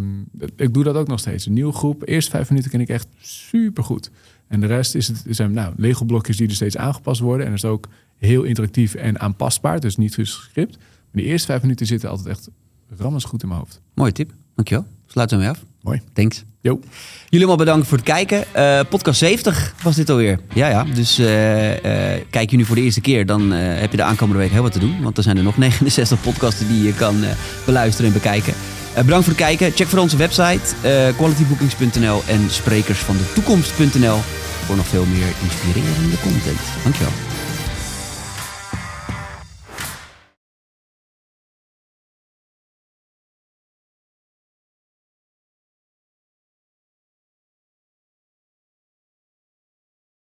S2: ik doe dat ook nog steeds. Een nieuwe groep, eerste vijf minuten ken ik echt super goed. En de rest is het, zijn nou, Lego-blokjes die er steeds aangepast worden. En dat is ook heel interactief en aanpasbaar, dus niet gescript. Maar de eerste vijf minuten zitten altijd echt rammers goed in mijn hoofd.
S1: Mooie tip, dankjewel. Sluiten we mee af.
S2: Mooi.
S1: Thanks.
S2: Jo.
S1: Jullie allemaal bedankt voor het kijken. Uh, podcast 70 was dit alweer. Ja, ja. Dus uh, uh, kijk je nu voor de eerste keer, dan heb je de aankomende week heel wat te doen. Want er zijn er nog *laughs* 69 podcasten die je kan beluisteren en bekijken. bedankt voor het kijken. Check voor onze website qualitybookings.nl en sprekersvandetoekomst.nl voor nog veel meer inspirerende content. Dankjewel.